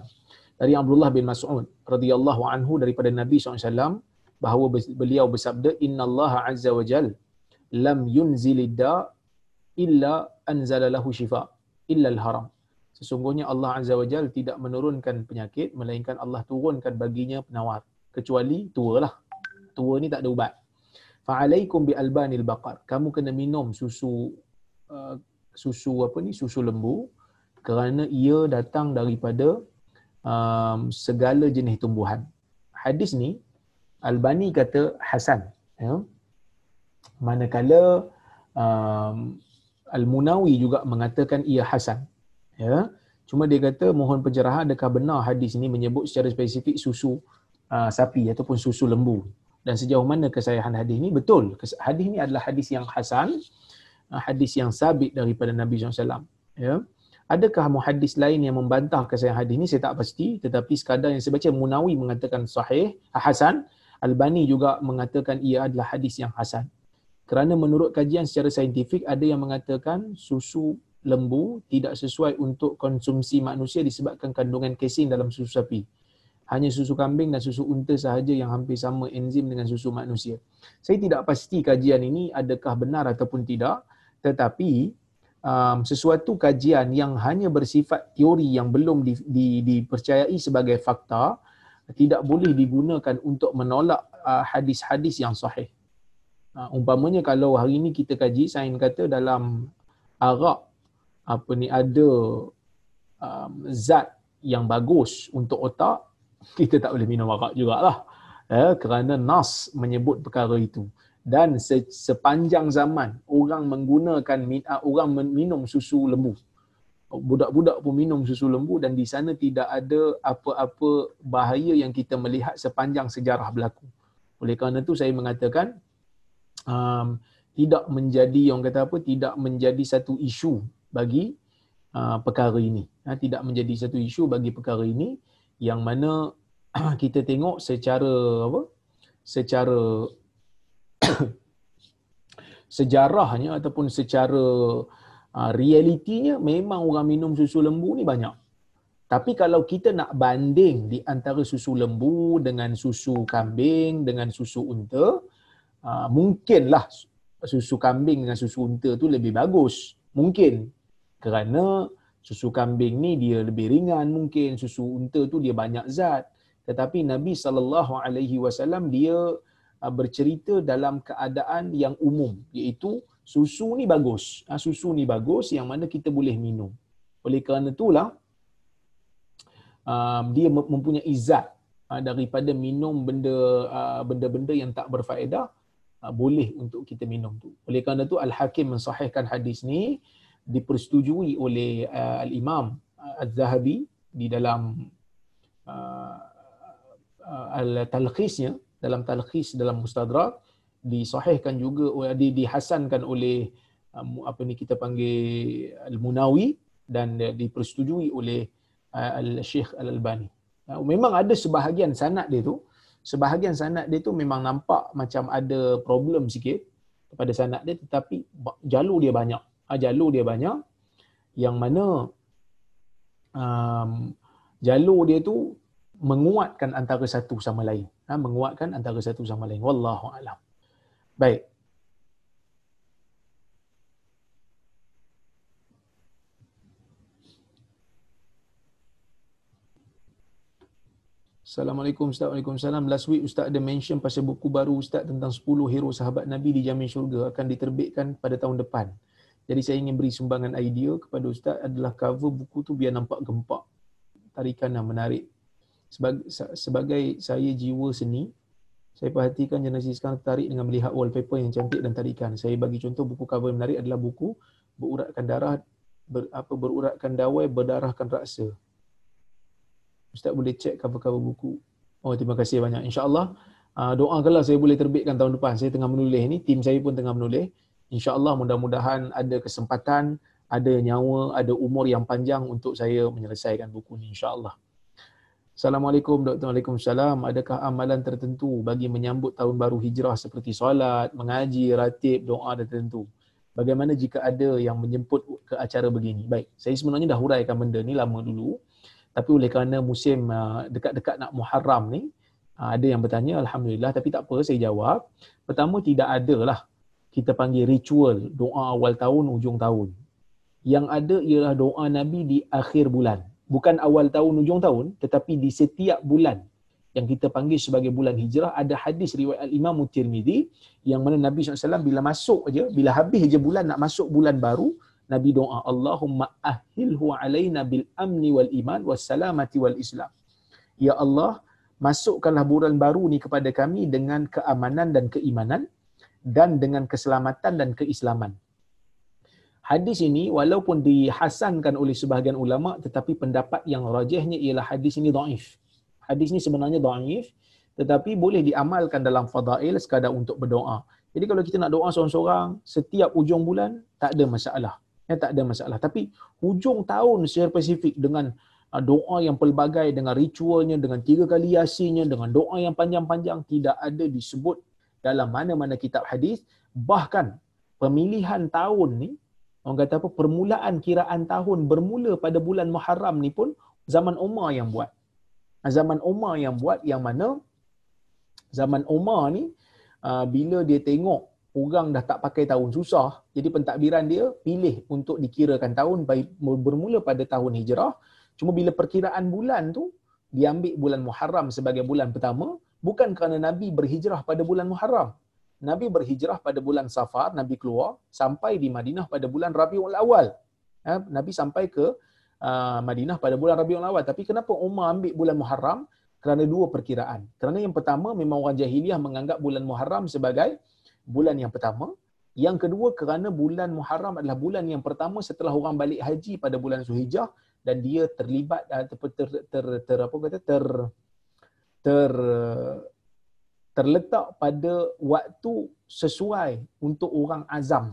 Dari Abdullah bin Mas'ud radhiyallahu anhu daripada Nabi SAW bahawa beliau bersabda Inna Allah Azza wa Jal lam yunzilidda illa anzala lahu shifa illa al-haram. Sesungguhnya Allah Azza wa Jal tidak menurunkan penyakit melainkan Allah turunkan baginya penawar kecuali tua lah. Tua ni tak ada ubat. Fa'alaikum bi albanil baqar. Kamu kena minum susu uh, susu apa ni? Susu lembu kerana ia datang daripada um, segala jenis tumbuhan. Hadis ni Albani kata Hasan. Ya. Manakala um, Al-Munawi juga mengatakan ia Hasan. Ya. Cuma dia kata mohon pencerahan adakah benar hadis ini menyebut secara spesifik susu uh, sapi ataupun susu lembu. Dan sejauh mana kesahihan hadis ini? Betul. Hadis ini adalah hadis yang Hasan. Uh, hadis yang sabit daripada Nabi SAW. Ya. Adakah muhadis lain yang membantah kesahihan hadis ini? Saya tak pasti. Tetapi sekadar yang saya baca, Munawi mengatakan sahih, Hasan. Albani juga mengatakan ia adalah hadis yang Hasan. Kerana menurut kajian secara saintifik, ada yang mengatakan susu lembu tidak sesuai untuk konsumsi manusia disebabkan kandungan kesin dalam susu sapi. Hanya susu kambing dan susu unta sahaja yang hampir sama enzim dengan susu manusia. Saya tidak pasti kajian ini adakah benar ataupun tidak. Tetapi um, sesuatu kajian yang hanya bersifat teori yang belum di, di, dipercayai sebagai fakta tidak boleh digunakan untuk menolak uh, hadis-hadis yang sahih. Uh, umpamanya kalau hari ini kita kaji sains kata dalam arak apa ni ada um, zat yang bagus untuk otak kita tak boleh minum arak jugalah eh, kerana nas menyebut perkara itu dan sepanjang zaman orang menggunakan uh, orang minum susu lembu budak-budak pun minum susu lembu dan di sana tidak ada apa-apa bahaya yang kita melihat sepanjang sejarah berlaku. Oleh kerana itu saya mengatakan um, tidak menjadi yang kata apa tidak menjadi satu isu bagi uh, perkara ini. Ha, tidak menjadi satu isu bagi perkara ini yang mana kita tengok secara apa? Secara sejarahnya ataupun secara uh, realitinya memang orang minum susu lembu ni banyak. Tapi kalau kita nak banding di antara susu lembu dengan susu kambing dengan susu unta, uh, mungkinlah susu kambing dengan susu unta tu lebih bagus. Mungkin kerana susu kambing ni dia lebih ringan mungkin susu unta tu dia banyak zat. Tetapi Nabi sallallahu alaihi wasallam dia uh, bercerita dalam keadaan yang umum iaitu susu ni bagus. Uh, susu ni bagus yang mana kita boleh minum. Oleh kerana itulah um, dia mempunyai zat. Uh, daripada minum benda benda-benda yang tak berfaedah boleh untuk kita minum tu. Oleh kerana itu al hakim mensahihkan hadis ni dipersetujui oleh uh, al-Imam uh, Az-Zahabi di dalam uh, uh, al-talkhisnya dalam talkhis dalam mustadrak disahihkan juga di dihasankan oleh um, apa ni kita panggil al-Munawi dan uh, dipersetujui oleh uh, al-Syekh Al-Albani. Uh, memang ada sebahagian sanad dia tu sebahagian sanad dia tu memang nampak macam ada problem sikit pada sanad dia tetapi jalur dia banyak uh, jalur dia banyak yang mana um, jalur dia tu menguatkan antara satu sama lain ha, menguatkan antara satu sama lain wallahu alam baik Assalamualaikum Ustaz. Waalaikumsalam. Last week Ustaz ada mention pasal buku baru Ustaz tentang 10 hero sahabat Nabi di jamin syurga akan diterbitkan pada tahun depan. Jadi saya ingin beri sumbangan idea kepada Ustaz adalah cover buku tu biar nampak gempak. Tarikan yang menarik. Sebagai, sebagai saya jiwa seni, saya perhatikan generasi sekarang tertarik dengan melihat wallpaper yang cantik dan tarikan. Saya bagi contoh buku cover yang menarik adalah buku beruratkan darah ber, apa beruratkan dawai berdarahkan raksa. Ustaz boleh cek cover-cover buku. Oh terima kasih banyak. Insya-Allah uh, doakanlah saya boleh terbitkan tahun depan. Saya tengah menulis ni, tim saya pun tengah menulis insyaAllah mudah-mudahan ada kesempatan, ada nyawa, ada umur yang panjang untuk saya menyelesaikan buku ini insyaAllah. Assalamualaikum Dr. Waalaikumsalam. Adakah amalan tertentu bagi menyambut tahun baru hijrah seperti solat, mengaji, ratib, doa tertentu? Bagaimana jika ada yang menjemput ke acara begini? Baik, saya sebenarnya dah huraikan benda ni lama dulu. Tapi oleh kerana musim uh, dekat-dekat nak Muharram ni, uh, ada yang bertanya, Alhamdulillah. Tapi tak apa, saya jawab. Pertama, tidak ada lah kita panggil ritual doa awal tahun, ujung tahun. Yang ada ialah doa Nabi di akhir bulan. Bukan awal tahun, ujung tahun, tetapi di setiap bulan yang kita panggil sebagai bulan hijrah ada hadis riwayat Imam Tirmizi yang mana Nabi SAW bila masuk aja bila habis aja bulan nak masuk bulan baru Nabi doa Allahumma ahilhu alaina bil amni wal iman was salamati wal islam ya Allah masukkanlah bulan baru ni kepada kami dengan keamanan dan keimanan dan dengan keselamatan dan keislaman Hadis ini walaupun dihasankan oleh sebahagian ulama tetapi pendapat yang rajihnya ialah hadis ini dhaif hadis ni sebenarnya dhaif tetapi boleh diamalkan dalam fadail sekadar untuk berdoa. Jadi kalau kita nak doa seorang-seorang setiap ujung bulan tak ada masalah. Ya tak ada masalah. Tapi hujung tahun secara spesifik dengan uh, doa yang pelbagai dengan ritualnya dengan tiga kali yasinnya dengan doa yang panjang-panjang tidak ada disebut dalam mana-mana kitab hadis bahkan pemilihan tahun ni orang kata apa permulaan kiraan tahun bermula pada bulan Muharram ni pun zaman Umar yang buat. Zaman Umar yang buat yang mana zaman Umar ni uh, bila dia tengok orang dah tak pakai tahun susah jadi pentadbiran dia pilih untuk dikirakan tahun bermula pada tahun hijrah. Cuma bila perkiraan bulan tu diambil bulan Muharram sebagai bulan pertama bukan kerana Nabi berhijrah pada bulan Muharram Nabi berhijrah pada bulan Safar Nabi keluar sampai di Madinah pada bulan Rabiul Awal ha, Nabi sampai ke uh, Madinah pada bulan Rabiul Awal. Tapi kenapa Umar ambil bulan Muharram? Kerana dua perkiraan. Kerana yang pertama memang orang jahiliah menganggap bulan Muharram sebagai bulan yang pertama. Yang kedua kerana bulan Muharram adalah bulan yang pertama setelah orang balik haji pada bulan Zulhijjah dan dia terlibat uh, ter, ter, ter, ter apa kata ter ter terletak pada waktu sesuai untuk orang azam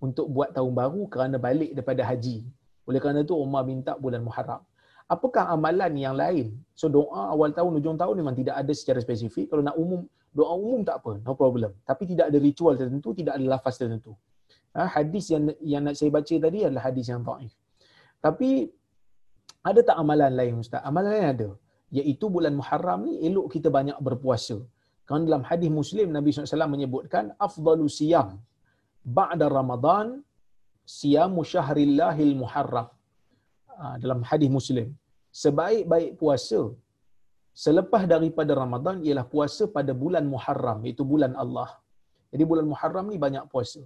untuk buat tahun baru kerana balik daripada haji. Oleh kerana itu Umar minta bulan Muharram. Apakah amalan yang lain? So doa awal tahun, hujung tahun memang tidak ada secara spesifik. Kalau nak umum, doa umum tak apa, no problem. Tapi tidak ada ritual tertentu, tidak ada lafaz tertentu. Ha, hadis yang yang nak saya baca tadi adalah hadis yang ta'if. Tapi ada tak amalan lain Ustaz? Amalan lain ada. Iaitu bulan Muharram ni elok kita banyak berpuasa. Kerana dalam hadis Muslim Nabi SAW menyebutkan afdalu siyam ba'da Ramadan siyamu syahrillahil muharram ah, dalam hadis muslim sebaik-baik puasa selepas daripada Ramadan ialah puasa pada bulan Muharram iaitu bulan Allah. Jadi bulan Muharram ni banyak puasa.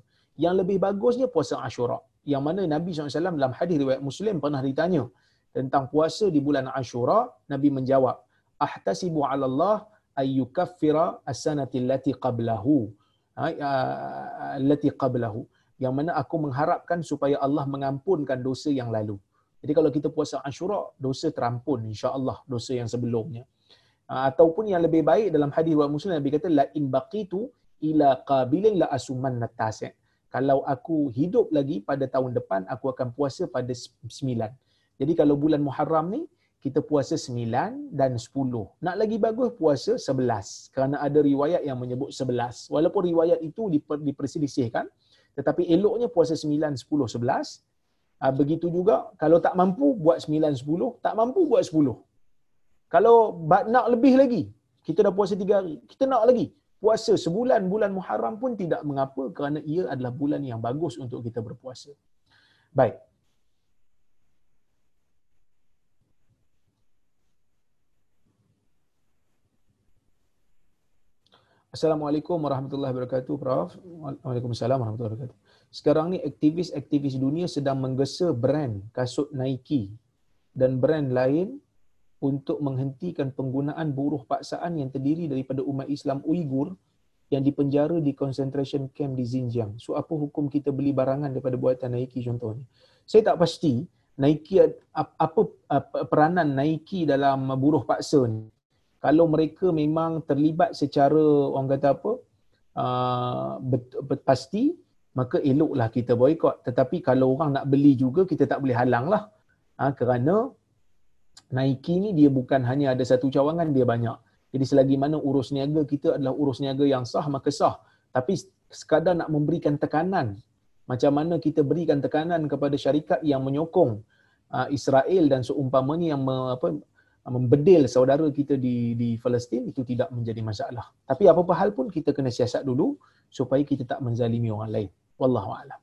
Yang lebih bagusnya puasa Ashura. Yang mana Nabi SAW dalam hadis riwayat Muslim pernah ditanya tentang puasa di bulan Ashura, Nabi menjawab, "Ahtasibu 'ala Allah ayyukaffira as-sanati allati qablahu." Ha, ah, allati qablahu yang mana aku mengharapkan supaya Allah mengampunkan dosa yang lalu. Jadi kalau kita puasa Ashura, dosa terampun insya-Allah dosa yang sebelumnya. Ah, ataupun yang lebih baik dalam hadis riwayat Muslim Nabi kata la in baqitu ila qabilin la asuman natasi. Kalau aku hidup lagi pada tahun depan aku akan puasa pada sembilan. Jadi kalau bulan Muharram ni kita puasa sembilan dan sepuluh. Nak lagi bagus puasa sebelas. Kerana ada riwayat yang menyebut sebelas. Walaupun riwayat itu diperselisihkan, tetapi eloknya puasa 9, 10, 11. Begitu juga kalau tak mampu buat 9, 10. Tak mampu buat 10. Kalau nak lebih lagi, kita dah puasa 3 hari. Kita nak lagi. Puasa sebulan, bulan Muharram pun tidak mengapa kerana ia adalah bulan yang bagus untuk kita berpuasa. Baik. Assalamualaikum warahmatullahi wabarakatuh, Prof. Waalaikumsalam warahmatullahi wabarakatuh. Sekarang ni aktivis-aktivis dunia sedang menggesa brand kasut Nike dan brand lain untuk menghentikan penggunaan buruh paksaan yang terdiri daripada umat Islam Uyghur yang dipenjara di concentration camp di Xinjiang. So apa hukum kita beli barangan daripada buatan Nike contohnya? Saya tak pasti Nike apa peranan Nike dalam buruh paksa ni kalau mereka memang terlibat secara orang kata apa uh, pasti maka eloklah kita boykot tetapi kalau orang nak beli juga kita tak boleh halang lah. Ha, kerana Nike ni dia bukan hanya ada satu cawangan dia banyak. Jadi selagi mana urus niaga kita adalah urus niaga yang sah maka sah. Tapi sekadar nak memberikan tekanan macam mana kita berikan tekanan kepada syarikat yang menyokong uh, Israel dan seumpamanya yang apa membedil saudara kita di di Palestin itu tidak menjadi masalah. Tapi apa-apa hal pun kita kena siasat dulu supaya kita tak menzalimi orang lain. Wallahu a'lam.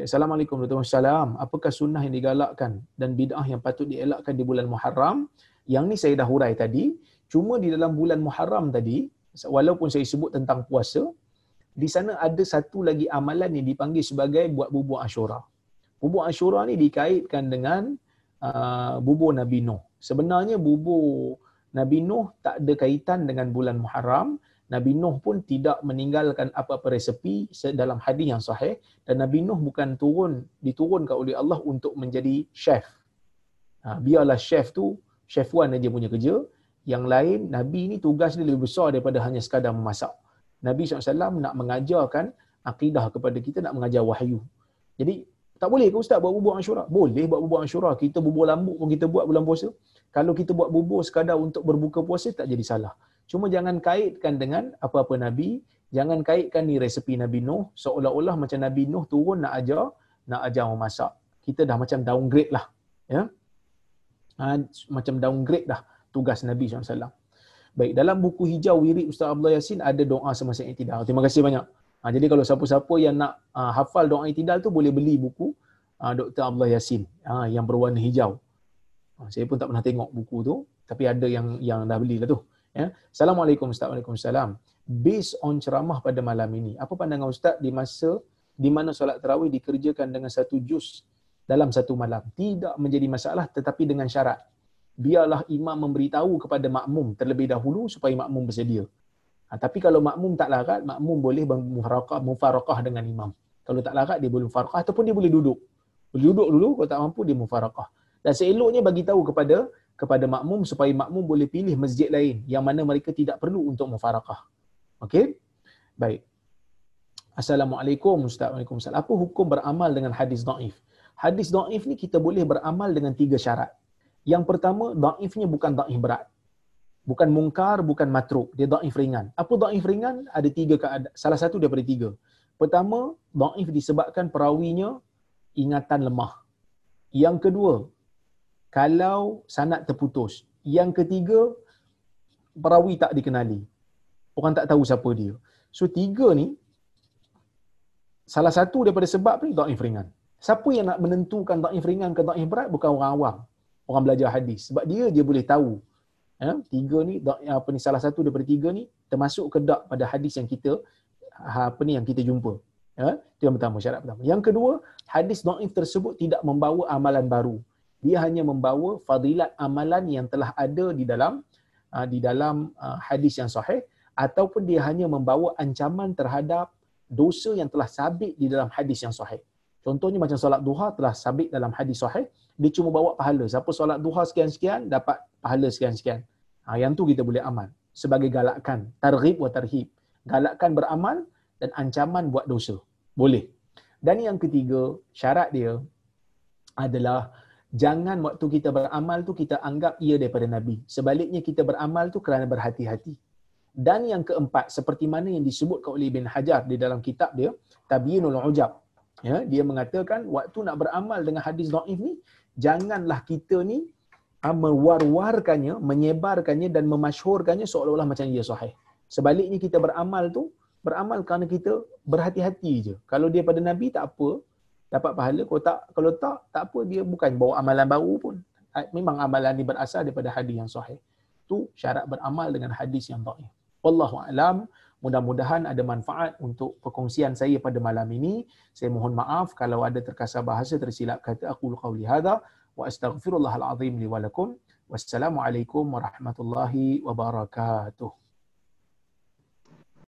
Assalamualaikum warahmatullahi wabarakatuh. Apakah sunnah yang digalakkan dan bid'ah yang patut dielakkan di bulan Muharram? Yang ni saya dah hurai tadi. Cuma di dalam bulan Muharram tadi, walaupun saya sebut tentang puasa, di sana ada satu lagi amalan yang dipanggil sebagai buat bubur Ashura. Bubur Ashura ni dikaitkan dengan uh, bubur Nabi Nuh. Sebenarnya bubur Nabi Nuh tak ada kaitan dengan bulan Muharram. Nabi Nuh pun tidak meninggalkan apa-apa resepi dalam hadis yang sahih dan Nabi Nuh bukan turun diturunkan oleh Allah untuk menjadi chef. Ha, biarlah chef tu chef one dia punya kerja. Yang lain Nabi ni tugas dia lebih besar daripada hanya sekadar memasak. Nabi SAW nak mengajarkan akidah kepada kita, nak mengajar wahyu. Jadi, tak boleh ke Ustaz buat bubur Ashura? Boleh buat bubur Ashura. Kita bubur lambuk pun kita buat bulan puasa. Kalau kita buat bubur sekadar untuk berbuka puasa, tak jadi salah. Cuma jangan kaitkan dengan apa-apa Nabi. Jangan kaitkan ni resepi Nabi Nuh. Seolah-olah macam Nabi Nuh turun nak ajar, nak ajar memasak. Kita dah macam downgrade lah. Ya? Ha, macam downgrade dah tugas Nabi SAW. Baik, dalam buku hijau wirid Ustaz Abdullah Yasin ada doa semasa i'tidal. Terima kasih banyak. Ha, jadi kalau siapa-siapa yang nak uh, hafal doa i'tidal tu boleh beli buku uh, Dr. Abdullah Yasin uh, yang berwarna hijau. Uh, saya pun tak pernah tengok buku tu, tapi ada yang yang dah beli lah tu. Ya. Assalamualaikum Ustaz. Waalaikumsalam. Based on ceramah pada malam ini, apa pandangan Ustaz di masa di mana solat tarawih dikerjakan dengan satu juz dalam satu malam? Tidak menjadi masalah tetapi dengan syarat biarlah imam memberitahu kepada makmum terlebih dahulu supaya makmum bersedia. Ha, tapi kalau makmum tak larat, makmum boleh mufarakah, mufarakah dengan imam. Kalau tak larat, dia boleh mufarakah ataupun dia boleh duduk. Boleh duduk dulu, kalau tak mampu, dia mufarakah. Dan seeloknya bagi tahu kepada kepada makmum supaya makmum boleh pilih masjid lain yang mana mereka tidak perlu untuk mufarakah. Okey? Baik. Assalamualaikum Ustaz. Waalaikumsalam. Apa hukum beramal dengan hadis daif? Hadis daif ni kita boleh beramal dengan tiga syarat. Yang pertama, daifnya bukan daif berat. Bukan mungkar, bukan matruk. Dia daif ringan. Apa daif ringan? Ada tiga keadaan. Salah satu daripada tiga. Pertama, daif disebabkan perawinya ingatan lemah. Yang kedua, kalau sanat terputus. Yang ketiga, perawi tak dikenali. Orang tak tahu siapa dia. So, tiga ni, salah satu daripada sebab ni, daif ringan. Siapa yang nak menentukan daif ringan ke daif berat? Bukan orang awam orang belajar hadis sebab dia dia boleh tahu ya tiga ni apa ni salah satu daripada tiga ni termasuk ke tak pada hadis yang kita ha, apa ni yang kita jumpa. Ya itu yang pertama syarat pertama. Yang kedua hadis dhaif tersebut tidak membawa amalan baru. Dia hanya membawa fadilat amalan yang telah ada di dalam ha, di dalam ha, hadis yang sahih ataupun dia hanya membawa ancaman terhadap dosa yang telah sabit di dalam hadis yang sahih. Contohnya macam solat duha telah sabit dalam hadis sahih, dia cuma bawa pahala. Siapa solat duha sekian-sekian, dapat pahala sekian-sekian. Ha, yang tu kita boleh amal. Sebagai galakan. Targhib wa tarhib. Galakkan beramal dan ancaman buat dosa. Boleh. Dan yang ketiga, syarat dia adalah jangan waktu kita beramal tu kita anggap ia daripada Nabi. Sebaliknya kita beramal tu kerana berhati-hati. Dan yang keempat, seperti mana yang disebutkan oleh Ibn Hajar di dalam kitab dia, Tabiinul Ujab ya dia mengatakan waktu nak beramal dengan hadis dhaif ni janganlah kita ni mewar-warkannya menyebarkannya dan memasyhurkannya seolah-olah macam ia sahih. Sebaliknya kita beramal tu beramal kerana kita berhati-hati je. Kalau dia pada nabi tak apa. Dapat pahala. Kalau tak kalau tak tak apa. Dia bukan bawa amalan baru pun. Ah, memang amalan ni berasal daripada hadis yang sahih. Tu syarat beramal dengan hadis yang dhaif wallahu alam. Mudah-mudahan ada manfaat untuk perkongsian saya pada malam ini. Saya mohon maaf kalau ada terkasar bahasa tersilap kata aku qauli hadza wa astaghfirullahal azim li wa lakum. Wassalamualaikum warahmatullahi wabarakatuh.